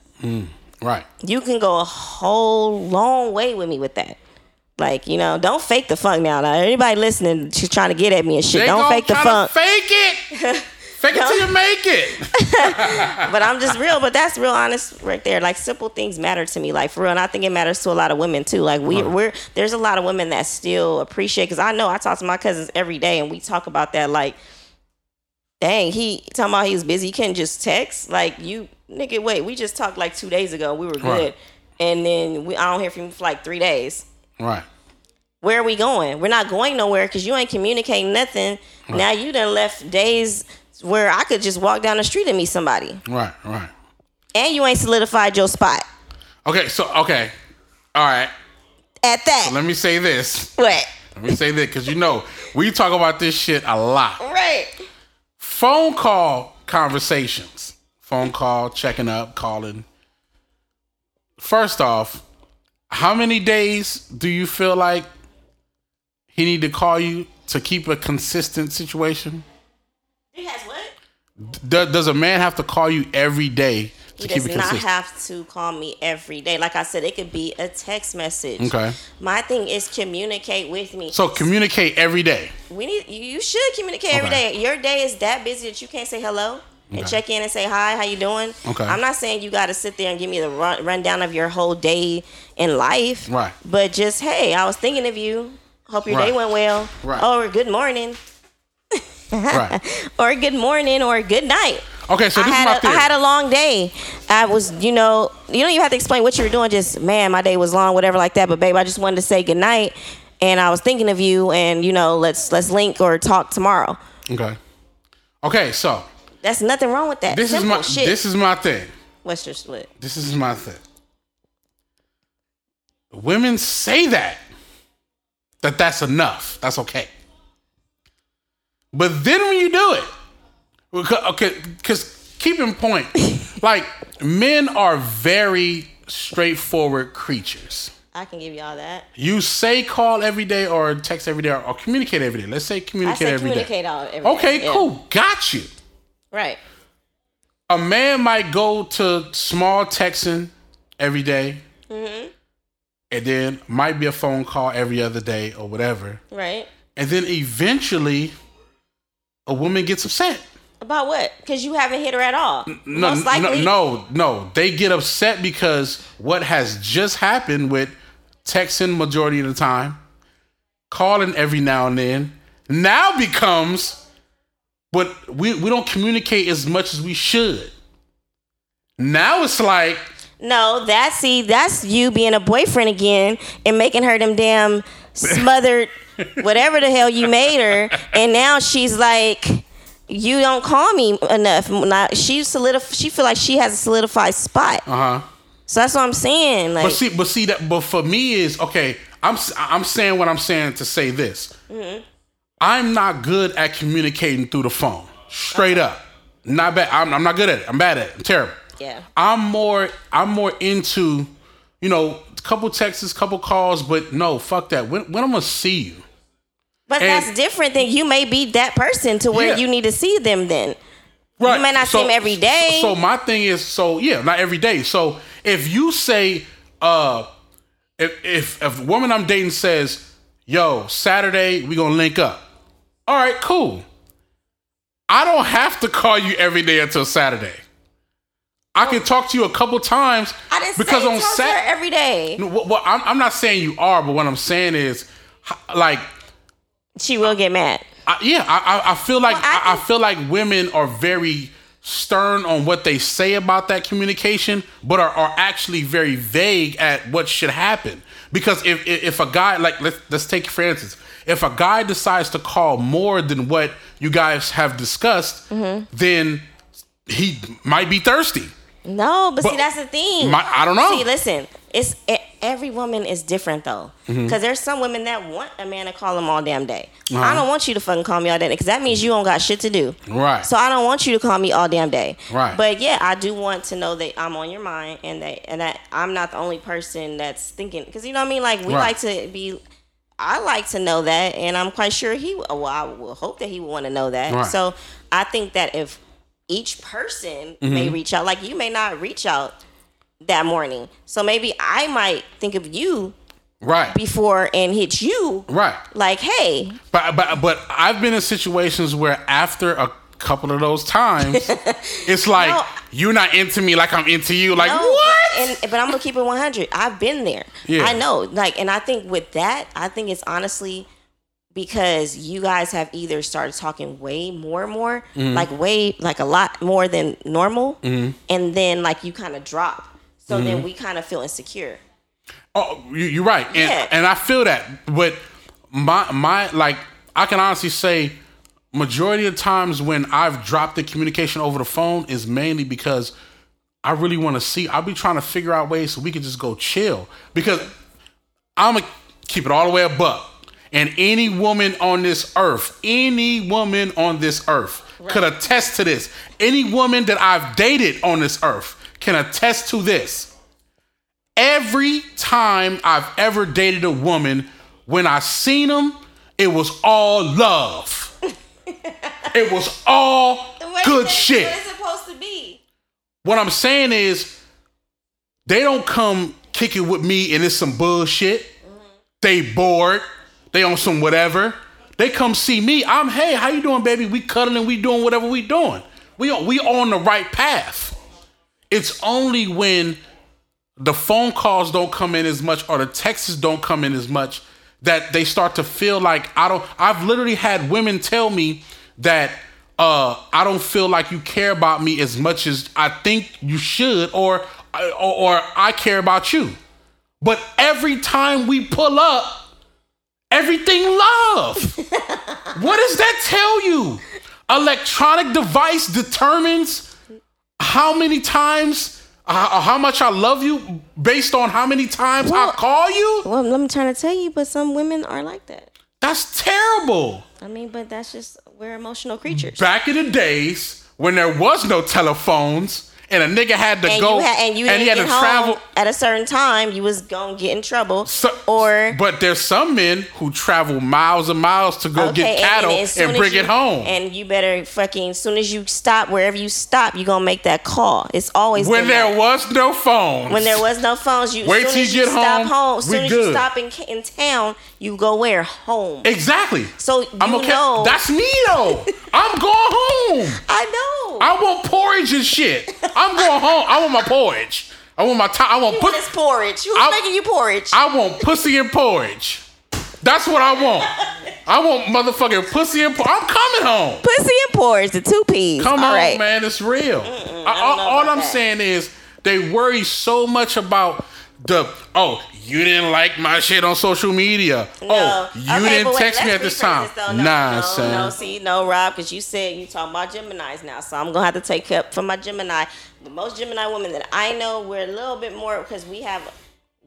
Right. you can go a whole long way with me with that like you know don't fake the funk now now everybody listening she's trying to get at me and shit They don't fake the funk Fake it. fake it till you make it. but I'm just real. But that's real honest right there. Like simple things matter to me. Like for real, and I think it matters to a lot of women too. Like we Right. we're there's a lot of women that still appreciate because I know I talk to my cousins every day and we talk about that. Like, dang, he talking about he was busy. He couldn't just text. Like you nigga, wait, we just talked like two days ago. We were good, Right. and then we I don't hear from you for like three days. Right. Where are we going? We're not going nowhere because you ain't communicating nothing. Now you done left days where I could just walk down the street and meet somebody Right. Right. and you ain't solidified your spot Okay. So okay. All right. at that. Let me say this. what? Let me say this because you know we talk about this shit a lot. Right. Phone call conversations. Phone call, checking up, calling. First off, how many days do you feel like he need to call you to keep a consistent situation? He has what? Do- does a man have to call you every day He does not consistent? have to call me every day. Like I said, it could be a text message. Okay. My thing is communicate with me. so communicate every day. we need you should communicate every Okay. day. Your day is that busy that you can't say hello and check in and say hi, how you doing? Okay. I'm not saying you got to sit there and give me the run, rundown of your whole day in life. Right. But just hey, I was thinking of you. Hope your day went well. Right. Or good morning. Right. Or good morning or good night. Okay, so I this is had, my a, I had a long day. I was, you know, you don't even have to explain what you were doing. Just, man, my day was long, whatever, like that. But babe, I just wanted to say good night, and I was thinking of you, and you know, let's let's link or talk tomorrow. okay. Okay, so That's nothing wrong with that. this is my shit. this is my thing. What's your split? This is my thing. Women say that that that's enough. That's okay. But then when you do it, okay, because keep in point, like men are very straightforward creatures. I can give you all that. You say call every day or text every day or, or communicate every day. Let's say I communicate say every day. communicate all every day. Okay, Yeah. cool. Got you. Right. A man might go to small texting every day, Mm-hmm. and then might be a phone call every other day or whatever. Right. And then eventually, a woman gets upset. About what? Because you haven't hit her at all. No, Most likely. no, no, no. They get upset because what has just happened with texting majority of the time, calling every now and then, now becomes but we, we don't communicate as much as we should. Now it's like No, that's see, that's you being a boyfriend again and making her them damn smothered whatever the hell you made her, and now she's like, you don't call me enough. Not, she solidif- She feel like she has a solidified spot. uh huh. So that's what I'm saying. Like, But see, but see that. But for me is okay. I'm I'm saying what I'm saying to say this. Mhm. I'm not good at communicating through the phone. Straight up, not bad. I'm, I'm not good at it. I'm bad at it. I'm terrible. yeah. I'm more I'm more into, you know, couple texts, couple calls, but no, fuck that. When when I'm gonna see you? But And- that's different than you may be that person to where Yeah. you need to see them then. Right. You may not see them every day. So my thing is, so yeah, not every day. So if you say, uh, if if if a woman I'm dating says, "Yo, Saturday we gonna link up," all right, cool. I don't have to call you every day until Saturday. I can talk to you a couple times I didn't because on talk to her Sat. every day. Well, well, I'm, I'm not saying you are, but what I'm saying is, like, She will get mad. I, yeah, I, I- feel like Well, I I, I feel like women are very stern on what they say about that communication, but are, are actually very vague at what should happen. Because if if, a guy like let's let's take for instance, if a guy decides to call more than what you guys have discussed, Mm-hmm. then he might be thirsty. No, but, see, that's the thing. my- I don't know. See, listen, it's e- every woman is different though, because Mm-hmm. there's some women that want a man to call them all damn day. Uh-huh. I don't want you to fucking call me all day because that means you don't got shit to do. Right. So I don't want you to call me all damn day. Right. But yeah, I do want to know that I'm on your mind and that and that I'm not the only person that's thinking because you know what I mean. Like we Right. like to be. I like to know that, and I'm quite sure he. Well, I will hope that he would want to know that. Right. So I think that if each person may Mm-hmm. reach out, like you may not reach out that morning, so maybe I might think of you Right. before and hit you. Right. Like, hey, But but but I've been in situations where after a couple of those times, it's like No. you're not into me like I'm into you. Like No, what? But, and, but I'm gonna keep it 100. I've been there. Yeah. I know. Like, and I think with that, I think it's honestly because you guys have either started talking way more and more, Mm-hmm. like way, like a lot more than normal, and then like you kind of drop. So Mm-hmm. then we kind of feel insecure. Oh, you, you're right, and Yeah. and I feel that. But my my like I can honestly say, majority of times when I've dropped the communication over the phone is mainly because I really want to see. I'll be trying to figure out ways so we can just go chill because I'm gonna keep it all the way above. And any woman on this earth, any woman on this earth could attest to this. Any woman that I've dated on this earth can attest to this. Every time I've ever dated a woman, when I seen them, it was all love. it was all good shit. What is it supposed to be? What I'm saying is, they don't come kick it with me and it's some bullshit. Mm-hmm. They bored. They on some whatever. They come see me. I'm hey, how you doing, baby? We cuddling. We doing whatever we doing. We on, we on the right path. It's only when the phone calls don't come in as much or the texts don't come in as much that they start to feel like I don't. I've literally had women tell me that uh, I don't feel like you care about me as much as I think you should, or or, or I care about you. But every time we pull up, everything love. what does that tell you? Electronic device determines how many times, uh, how much I love you based on how many times I call you. Well, let me try to tell you, but some women are like that. That's terrible. I mean, but that's just we're emotional creatures. Back in the days when there was no telephones and a nigga had to and go you had and you and he had to travel. at a certain time, you was gonna get in trouble. So- or but there's some men who travel miles and miles to go get cattle and, soon as bring you- it home. And you better fucking as soon as you stop wherever you stop, you gonna make that call. It's always when there that. was no phones. when there was no phones, you Wait till you get stop home, home, as soon as you stop in in town, you go where home. exactly. So I'm okay. know- That's me though. I'm going home. I know. I want porridge and shit. I'm going home. I want my porridge. I want my time. I want you put. want this porridge? Who's I- making you porridge? I want pussy and porridge. That's what I want. I want motherfucking pussy and porridge. I'm coming home. Pussy and porridge, the two P's. Come All on, right. man. It's real. I- don't all all I'm that. saying is they worry so much about the oh you didn't like my shit on social media. No. Oh you Okay, didn't wait, text me at this time. this, though. No, nah, no, son. No, see, no, Rob, because you said you talking about Gemini's now, so I'm gonna have to take up for my Gemini. But most Gemini women that I know, we're a little bit more because we have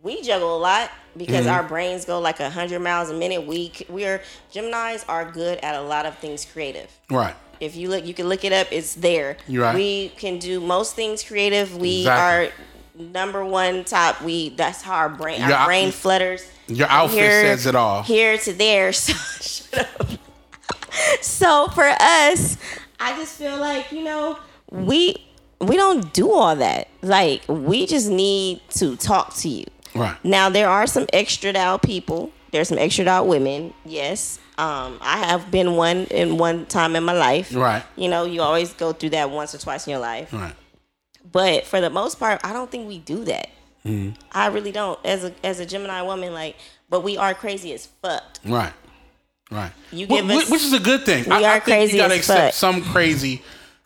we juggle a lot because Mm-hmm. our brains go like hundred miles a minute. We we're Gemini's are good at a lot of things creative. Right. If you look, you can look it up. It's there. You're right. We can do most things creative. We Exactly. are number one top. We that's how our brain Your our brain flutters. Your outfit Here- says it all. Here to there. So shut up. So for us, I just feel like you know we we don't do all that. Like we just need to talk to you. Right. Now there are some extra out people. There's some extra out women. Yes. Um, I have been one in one time in my life. Right. You know, you always go through that once or twice in your life. Right. But for the most part, I don't think we do that. Mm-hmm. I really don't. As a as a Gemini woman, like, but we are crazy as fuck. Right. Right. You give us- which is a good thing. We I, I are think crazy you gotta as accept fuck. some crazy.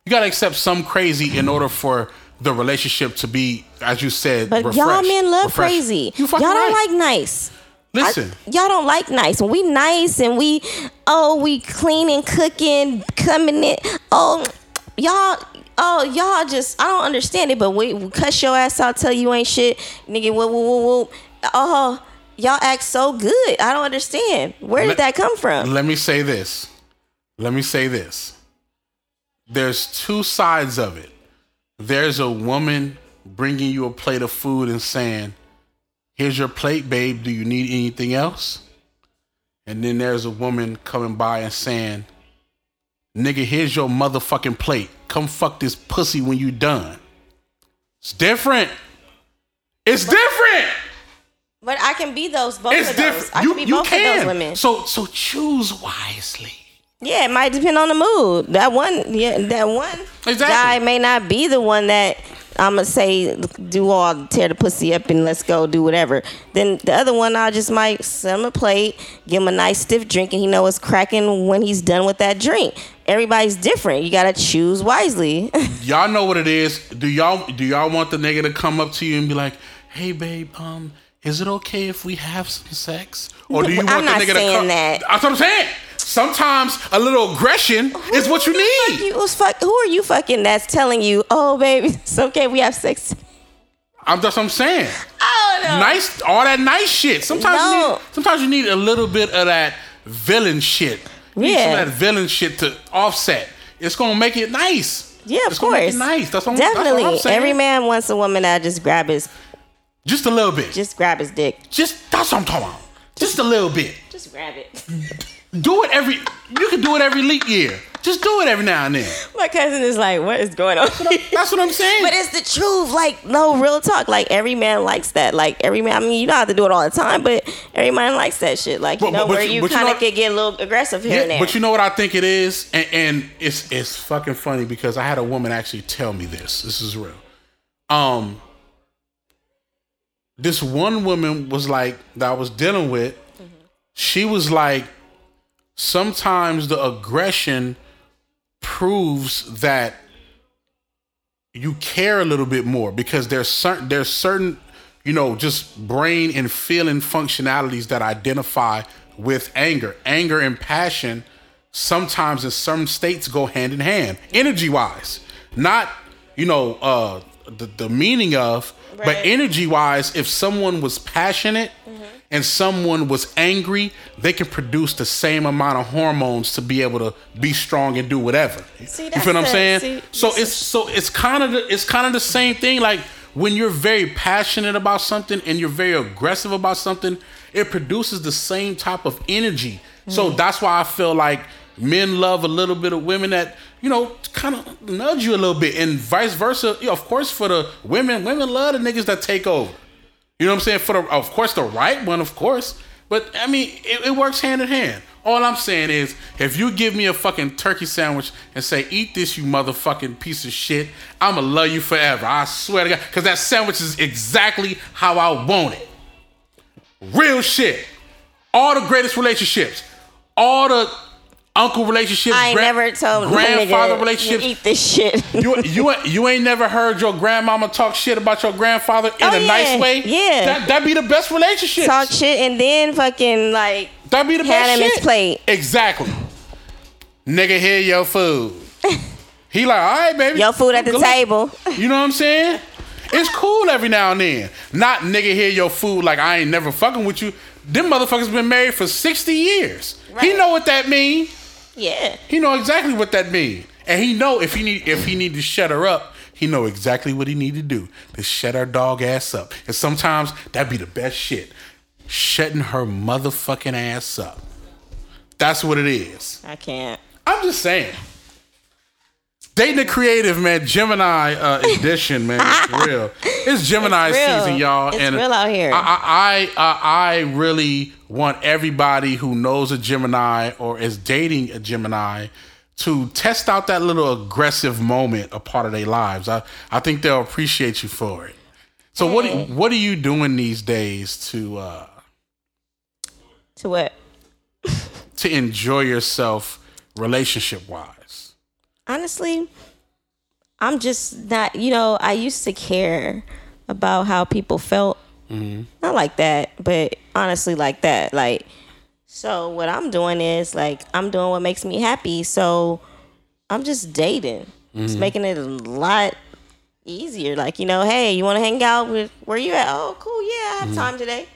You gotta accept some crazy in order for the relationship to be, as you said, But refreshed, y'all men love refreshed. crazy. You Y'all don't right. like nice. I- Listen, y'all don't like nice. When we nice and we, oh, we cleaning, cooking, coming in. Oh, y'all, oh, y'all just, I don't understand it. But we, we cuss your ass out, tell you ain't shit, nigga. Whoop, whoop, whoop. Oh, y'all act so good. I don't understand. Where did Let- that come from? let me say this. Let me say this. There's two sides of it. There's a woman bringing you a plate of food and saying, Here's your plate, babe. Do you need anything else? And then there's a woman coming by and saying, Nigga, here's your motherfucking plate. Come fuck this pussy when you done. It's different. It's different. But I can be those both It's of those. I you can be you both can. of those women. So so choose wisely. Yeah, it might depend on the mood. That one, yeah, that one Exactly. guy may not be the one that I'm gonna say do all tear the pussy up and let's go do whatever. Then the other one, I just might send him a plate, give him a nice stiff drink, and he know it's cracking when he's done with that drink. Everybody's different. You gotta choose wisely. y'all know what it is. Do y'all do y'all want the nigga to come up to you and be like, "Hey, babe, um, is it okay if we have some sex?" Or do you want the nigga to saying come? that. That's what I'm saying. Sometimes a little aggression is what you Fuck need. you, who's fuck, who are you fucking that's telling you, oh baby, it's okay, we have sex? I'm just what I'm saying. Oh no. Nice, all that nice shit. Sometimes you No. need, sometimes you need a little bit of that villain shit. You need some of that villain shit to offset. It's gonna make it nice. Yeah, of it's course. nice. That's what, Definitely. That's what. Every man wants a woman that just grab his just a little bit. just grab his dick. Just that's what I'm talking about. Just a little bit. Just grab it. Do it every. You can do it every leap year. Just do it every now and then. My cousin is like, what is going on? That's what I'm saying. but it's the truth. Like, no, real talk. Like, every man likes that. Like, every man, I mean, you don't have to do it all the time, but every man likes that shit. Like, you But- know, but- but where you- you but you kind know- of could get a little aggressive here Yeah, and there. but you know what I think it is, and, and it's it's fucking funny because I had a woman actually tell me this. This is real. Um, this one woman was like that I was dealing with. She was like, sometimes the aggression proves that you care a little bit more because there's certain there's certain you know just brain and feeling functionalities that identify with anger. Anger and passion sometimes in some states go hand in hand energy wise not you know uh the, the meaning of but energy wise if someone was passionate and someone was angry they can produce the same amount of hormones to be able to be strong and do whatever. See, you feel what i'm saying? See, so it's so it's kind of the, it's kind of the same thing like when you're very passionate about something and you're very aggressive about something it produces the same type of energy. So mm-hmm. that's why i feel like men love a little bit of women that you know kind of nudge you a little bit and vice versa. You know, of course for the women women love the niggas that take over you know what i'm saying for the of course the right one of course but i mean it, it works hand in hand all I'm saying is, if you give me a fucking turkey sandwich and say, "Eat this, you motherfucking piece of shit," I'ma love you forever. I swear to God, because that sandwich is exactly how I want it. Real shit. All the greatest relationships. all the uncle relationships, I ain't gran- never told grandfather nigga, relationships. You eat this shit. You you ain't- you ain't never heard your grandmama talk shit about your grandfather in Oh, a yeah, nice way. yeah. that that be the best relationship. Talk shit and then fucking like That be the best him his shit. plate. Exactly. Nigga, here your food. he like, all right, baby. your food at the Good luck." table. You know what I'm saying? It's cool every now and then. Not nigga, here your food. Like I ain't never fucking with you. Them motherfuckers been married for 60 years. He know what that mean. Yeah. He know exactly what that mean. And he know if he need if he need to shut her up, he know exactly what he need to do to shut her dog ass up. And sometimes that be the best shit. Shutting her motherfucking ass up. That's what it is. I can't. I'm just saying. Dating the creative, man. Gemini uh, edition, man. It's real. It's Gemini It's real. season, y'all. It's and real out here. I, I, I, I really want everybody who knows a Gemini or is dating a Gemini to test out that little aggressive moment, a part of their lives. I, I think they'll appreciate you for it. So what, Mm. what are you doing these days to uh, To what? to enjoy yourself relationship wise? Honestly, I'm just not, you know, I used to care about how people felt. Mm-hmm. Not like that, but honestly, like that. Like, so what I'm doing is like, I'm doing what makes me happy. So I'm just dating. It's mm-hmm. making it a lot easier. Like, you know, hey, you want to hang out with where you at? Oh, cool. Yeah, I have mm-hmm. time today.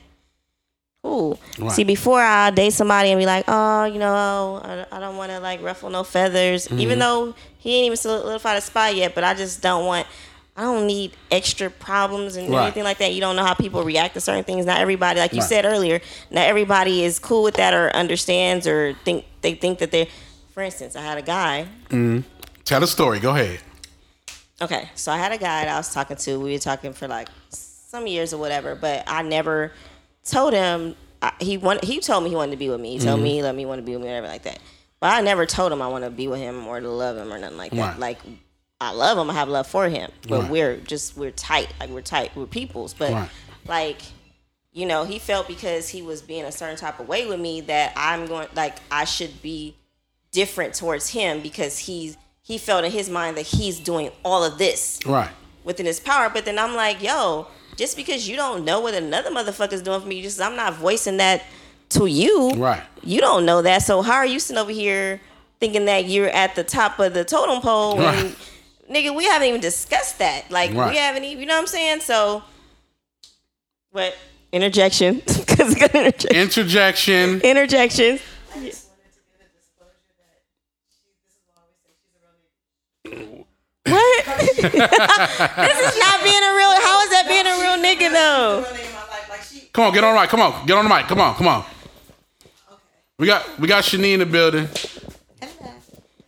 Cool. Right. See, before I date somebody and be like, oh, you know, I, I don't want to like ruffle no feathers, Mm-hmm. even though he ain't even solidified a spot yet, but I just don't want. I don't need extra problems and Right. anything like that. You don't know how people react to certain things. Not everybody, like you Right. said earlier, not everybody is cool with that or understands or think they think that they. For instance, I had a guy Mm. Tell the story. Go ahead. Okay, so I had a guy that I was talking to. We were talking for like some years or whatever, but I never told him I, he want. He told me he wanted to be with me. He told mm-hmm. me he let me want to be with me, whatever like that. But I never told him I want to be with him or to love him or nothing like that. Right. Like I love him. I have love for him, but Right. we're just we're tight. Like we're tight. We're peoples. But Right. like you know, he felt because he was being a certain type of way with me that I'm going like I should be different towards him because he's he felt in his mind that he's doing all of this Right. within his power. But then I'm like, yo, just because you don't know what another motherfucker's doing for me, just I'm not voicing that to you. Right. You don't know that. So how are you sitting over here thinking that you're at the top of the totem pole Right. and nigga, we haven't even discussed that. Like Right. we haven't even you know what I'm saying? So what interjection. Cause it's gonna interject. Interjection. interjection. What? this is not being a real. How is that being a real nigga though? Come on, get on the mic. Come on, get on the mic. Come on, come on. We got we got Shani in the building.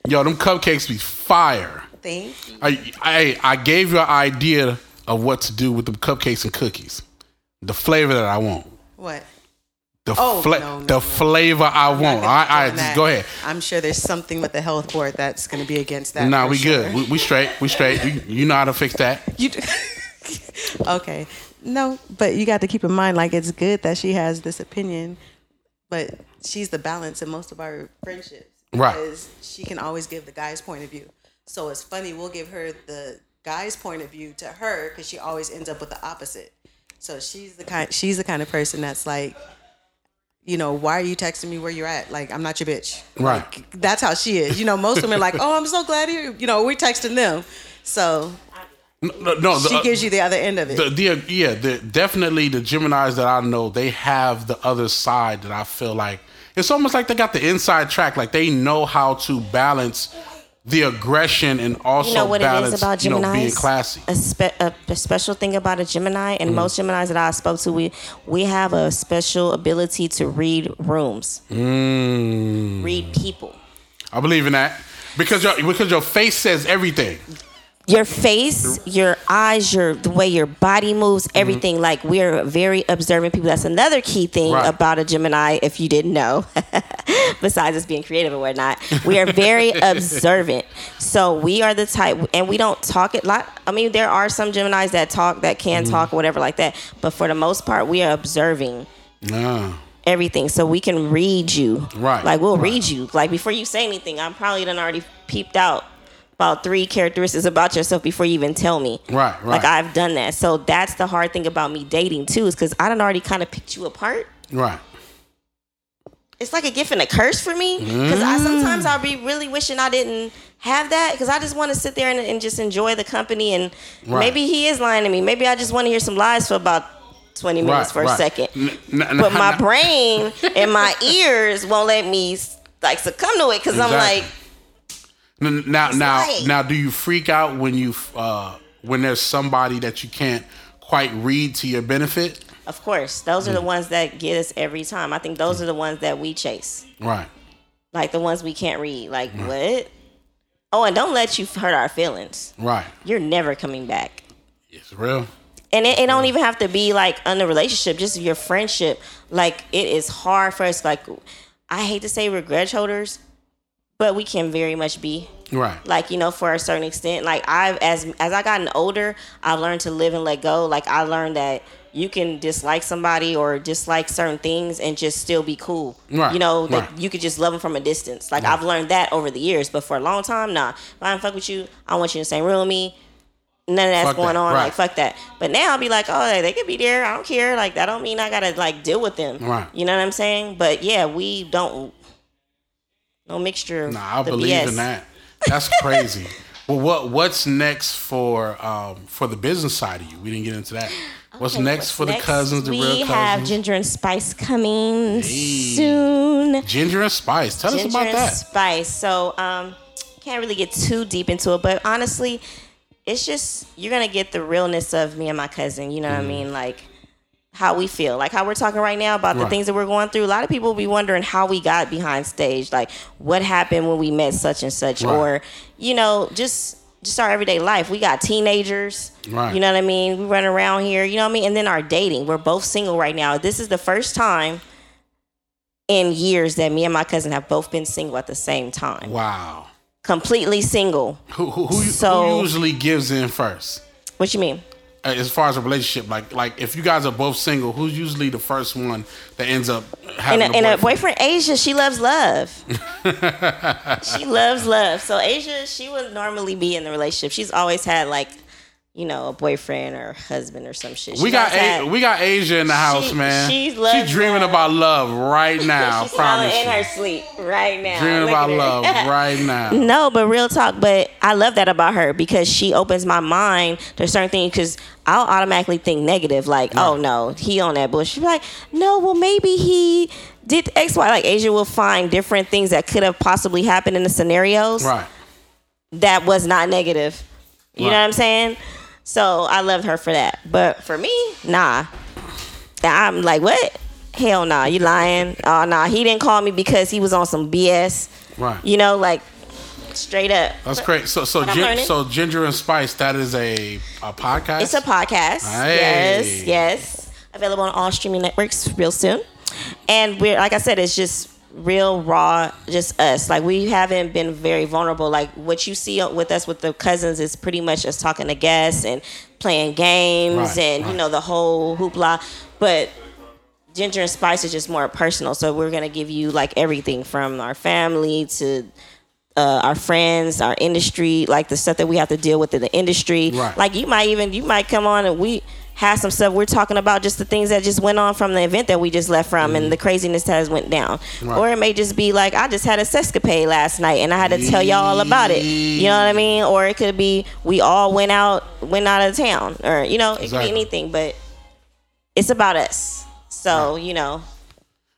Yo, them cupcakes be fire. Thank you. I I I gave you an idea of what to do with the cupcakes and cookies. The flavor that I want. What? The Oh, fla- no, no, the no. flavor I I'm want. I, be I doing just go ahead. I'm sure there's something with the health board that's going to be against that. Nah, we sure. good. We, we straight. We straight. You, you know how to fix that. You do- okay. No, but you got to keep in mind, like, it's good that she has this opinion, but she's the balance in most of our friendships. Right. Because she can always give the guy's point of view. So it's funny, we'll give her the guy's point of view to her because she always ends up with the opposite. So she's the kind she's the kind of person that's like, you know, why are you texting me where you're at? Like, I'm not your bitch. Right. Like, that's how she is. You know, most women are like, oh, I'm so glad you, you know, we're texting them. So No, no, no, the, she gives you the other end of it. the, the yeah, the, definitely the Gemini's that I know, they have the other side that I feel like it's almost like they got the inside track. Like they know how to balance the aggression and also You know what balance, it is about you know, Gemini? being classy. A, spe- a, a special thing about a Gemini, and Mm-hmm. most Geminis that I spoke to, we we have a special ability to read rooms, Mm, read people. I believe in that because your because your face says everything. Your face, your eyes, your the way your body moves, mm-hmm. everything. Like we're very observant people. That's another key thing Right. about a Gemini. If you didn't know, besides us being creative and whatnot, we are very observant. So we are the type, and we don't talk a lot. I mean, there are some Geminis that talk, that can mm-hmm. talk, whatever like that. But for the most part, we are observing Nah. everything so we can read you. Right, Like we'll right. read you. Like before you say anything, I'm probably done already peeped out about three characteristics about yourself before you even tell me. Right, right. Like I've done that. So that's the hard thing about me dating too, is because I done already kind of picked you apart. Right. It's like a gift and a curse for me. Because I mm. sometimes I'll be really wishing I didn't have that. Because I just want to sit there and, and just enjoy the company. And Right. maybe he is lying to me. Maybe I just want to hear some lies for about 20 minutes Right, for a second. N- n- but n- my brain and my ears won't let me like succumb to it because I'm like, Now, now, right. now, do you freak out when you uh, when there's somebody that you can't quite read to your benefit? of course, those are the ones that get us every time. I think those are the ones that we chase. Right. Like the ones we can't read. Like, what? Oh, and don't let you hurt our feelings. Right. You're never coming back. It's real. And it, it don't even have to be like on the relationship, just your friendship. Like it is hard for us. Like I hate to say we're holders, but we can very much be. Right. Like you know, for a certain extent. Like I've as as I gotten older, I've learned to live and let go. Like I learned that you can dislike somebody or dislike certain things and just still be cool. Right, You know, that right. you could just love them from a distance. Like I've learned that over the years, but for a long time, nah. If I don't fuck with you, I want you in the same room with me. None of that's Fuck going that, on. right. Like fuck that. But now I'll be like, oh, they- they could be there. I don't care. Like that don't mean I gotta like deal with them. Right. You know what I'm saying? But yeah, we don't. No mixture. of Nah, I believe BS. in that. That's crazy. well, what what's next for um, for the business side of you? We didn't get into that. What's Okay, next what's for the cousins, the we real have cousins? Ginger and Spice coming soon. Ginger and Spice. Tell us about that. Ginger. Spice. So, um, can't really get too deep into it, but honestly, it's just you're gonna get the realness of me and my cousin. You know Mm-hmm. what I mean? Like how we feel, like how we're talking right now about the things that we're going through. A lot of people will be wondering how we got behind stage, like what happened when we met such and such, Right. or you know, just just our everyday life. We got teenagers. Right. You know what I mean? We run around here. You know what I mean? And then our dating. We're both single right now. This is the first time in years that me and my cousin have both been single at the same time. Wow. Completely single. Who who, who, So- who usually gives in first? What you mean? Uh, As far as a relationship, like like if you guys are both single, who's usually the first one that ends up having And a, a, and a boyfriend? boyfriend, Asia, she loves love. she loves love. So Asia, she would normally be in the relationship. She's always had like, you know, a boyfriend or husband or some shit. We She's got a, we got Asia in the house, She- man. she loves dreaming love. about love right now. She's smiling promise in you. her sleep right now. dreaming Look about love right now. No, but real talk. But I love that about her because she opens my mind to certain things. Because I'll automatically think negative, like, oh no, he on that bullshit. She's like, no, well maybe he did X, Y. Like Asia will find different things that could have possibly happened in the scenarios Right. that was not negative. You know what I'm saying? So I loved her for that. But for me, nah. I'm like, what? Hell nah, you lying. Oh nah, he didn't call me because he was on some BS. Right. You know, like straight up. That's great. So so Gin- so Ginger and Spice, that is a a podcast. It's a podcast. Hey. Yes, yes. Available on all streaming networks real soon. And we're like I said, it's just real raw, just us. Like we haven't been very vulnerable. Like what you see with us with the cousins is pretty much us talking to guests and playing games Right, and you know the whole hoopla. But Ginger and Spice is just more personal. So we're gonna give you like everything from our family to uh, our friends, our industry, like the stuff that we have to deal with in the industry. Right. Like you might even you might come on and we have some stuff we're talking about just the things that just went on from the event that we just left from and the craziness that has went down. Mm-hmm. Right. Or it may just be like I just had a sexcapade last night and I had to tell y'all all about it. You know what I mean? Or it could be we all went out went out of town or you know, it Exactly. could be anything, but it's about us. So, you know,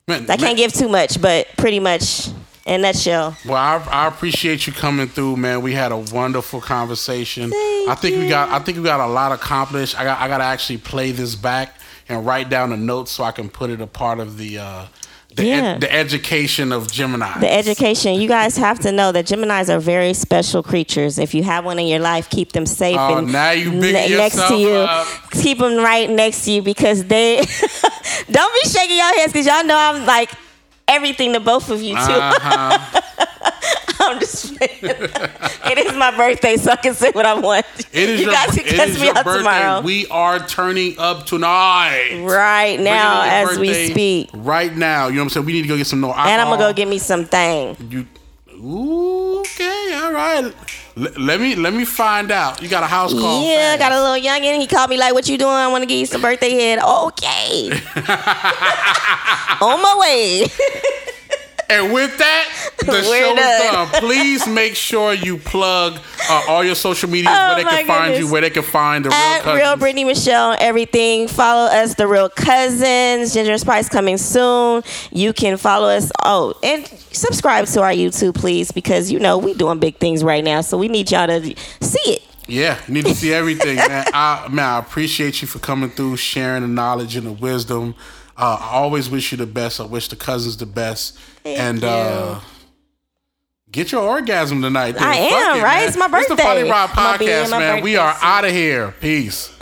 Man, I man- can't give too much, but pretty much in a nutshell. Well, I, I appreciate you coming through, man. We had a wonderful conversation. Thank I think we got I think we got a lot accomplished. I got I got to actually play this back and write down the notes so I can put it a part of the uh, the, ed- Yeah. the education of Gemini. The education, you guys have to know that Geminis are very special creatures. If you have one in your life, keep them safe Oh, and now you bigging next to you. up. Keep them right next to you because they don't be shaking your heads because y'all know I'm like everything to both of you too. Uh-huh. I'm just it is my birthday, so I can say what I want. It is you your, guys can cuss me out birthday. tomorrow. We are turning up tonight. right now, Bring it on your as we speak. Right now. You know what I'm saying? We need to go get some no alcohol. And I'm gonna go get me some thing. You, okay, all right. L- let me let me find out. You got a house call. Yeah, fast. got a little youngin. He called me like, "What you doing? I want to give you some birthday head." Okay, on my way. And with that, the We're show is done. done. Please make sure you plug uh, all your social medias Oh, where they can find goodness. you, where they can find the real cousins. Real Britney Michelle everything. Follow us, The Real Cousins. Ginger and Spice coming soon. You can follow us. Oh, and subscribe to our YouTube, please, because you know we doing big things right now, so we need y'all to see it. Yeah, you need to see everything, man. I man, I appreciate you for coming through, sharing the knowledge and the wisdom. Uh, I always wish you the best. I wish the cousins the best. Thank and you. uh get your orgasm tonight. dude. I Fuck am, it, right? man. It's my birthday. It's the birthday. Poly Rob I'ma be in podcast, man. We are out of here. Peace.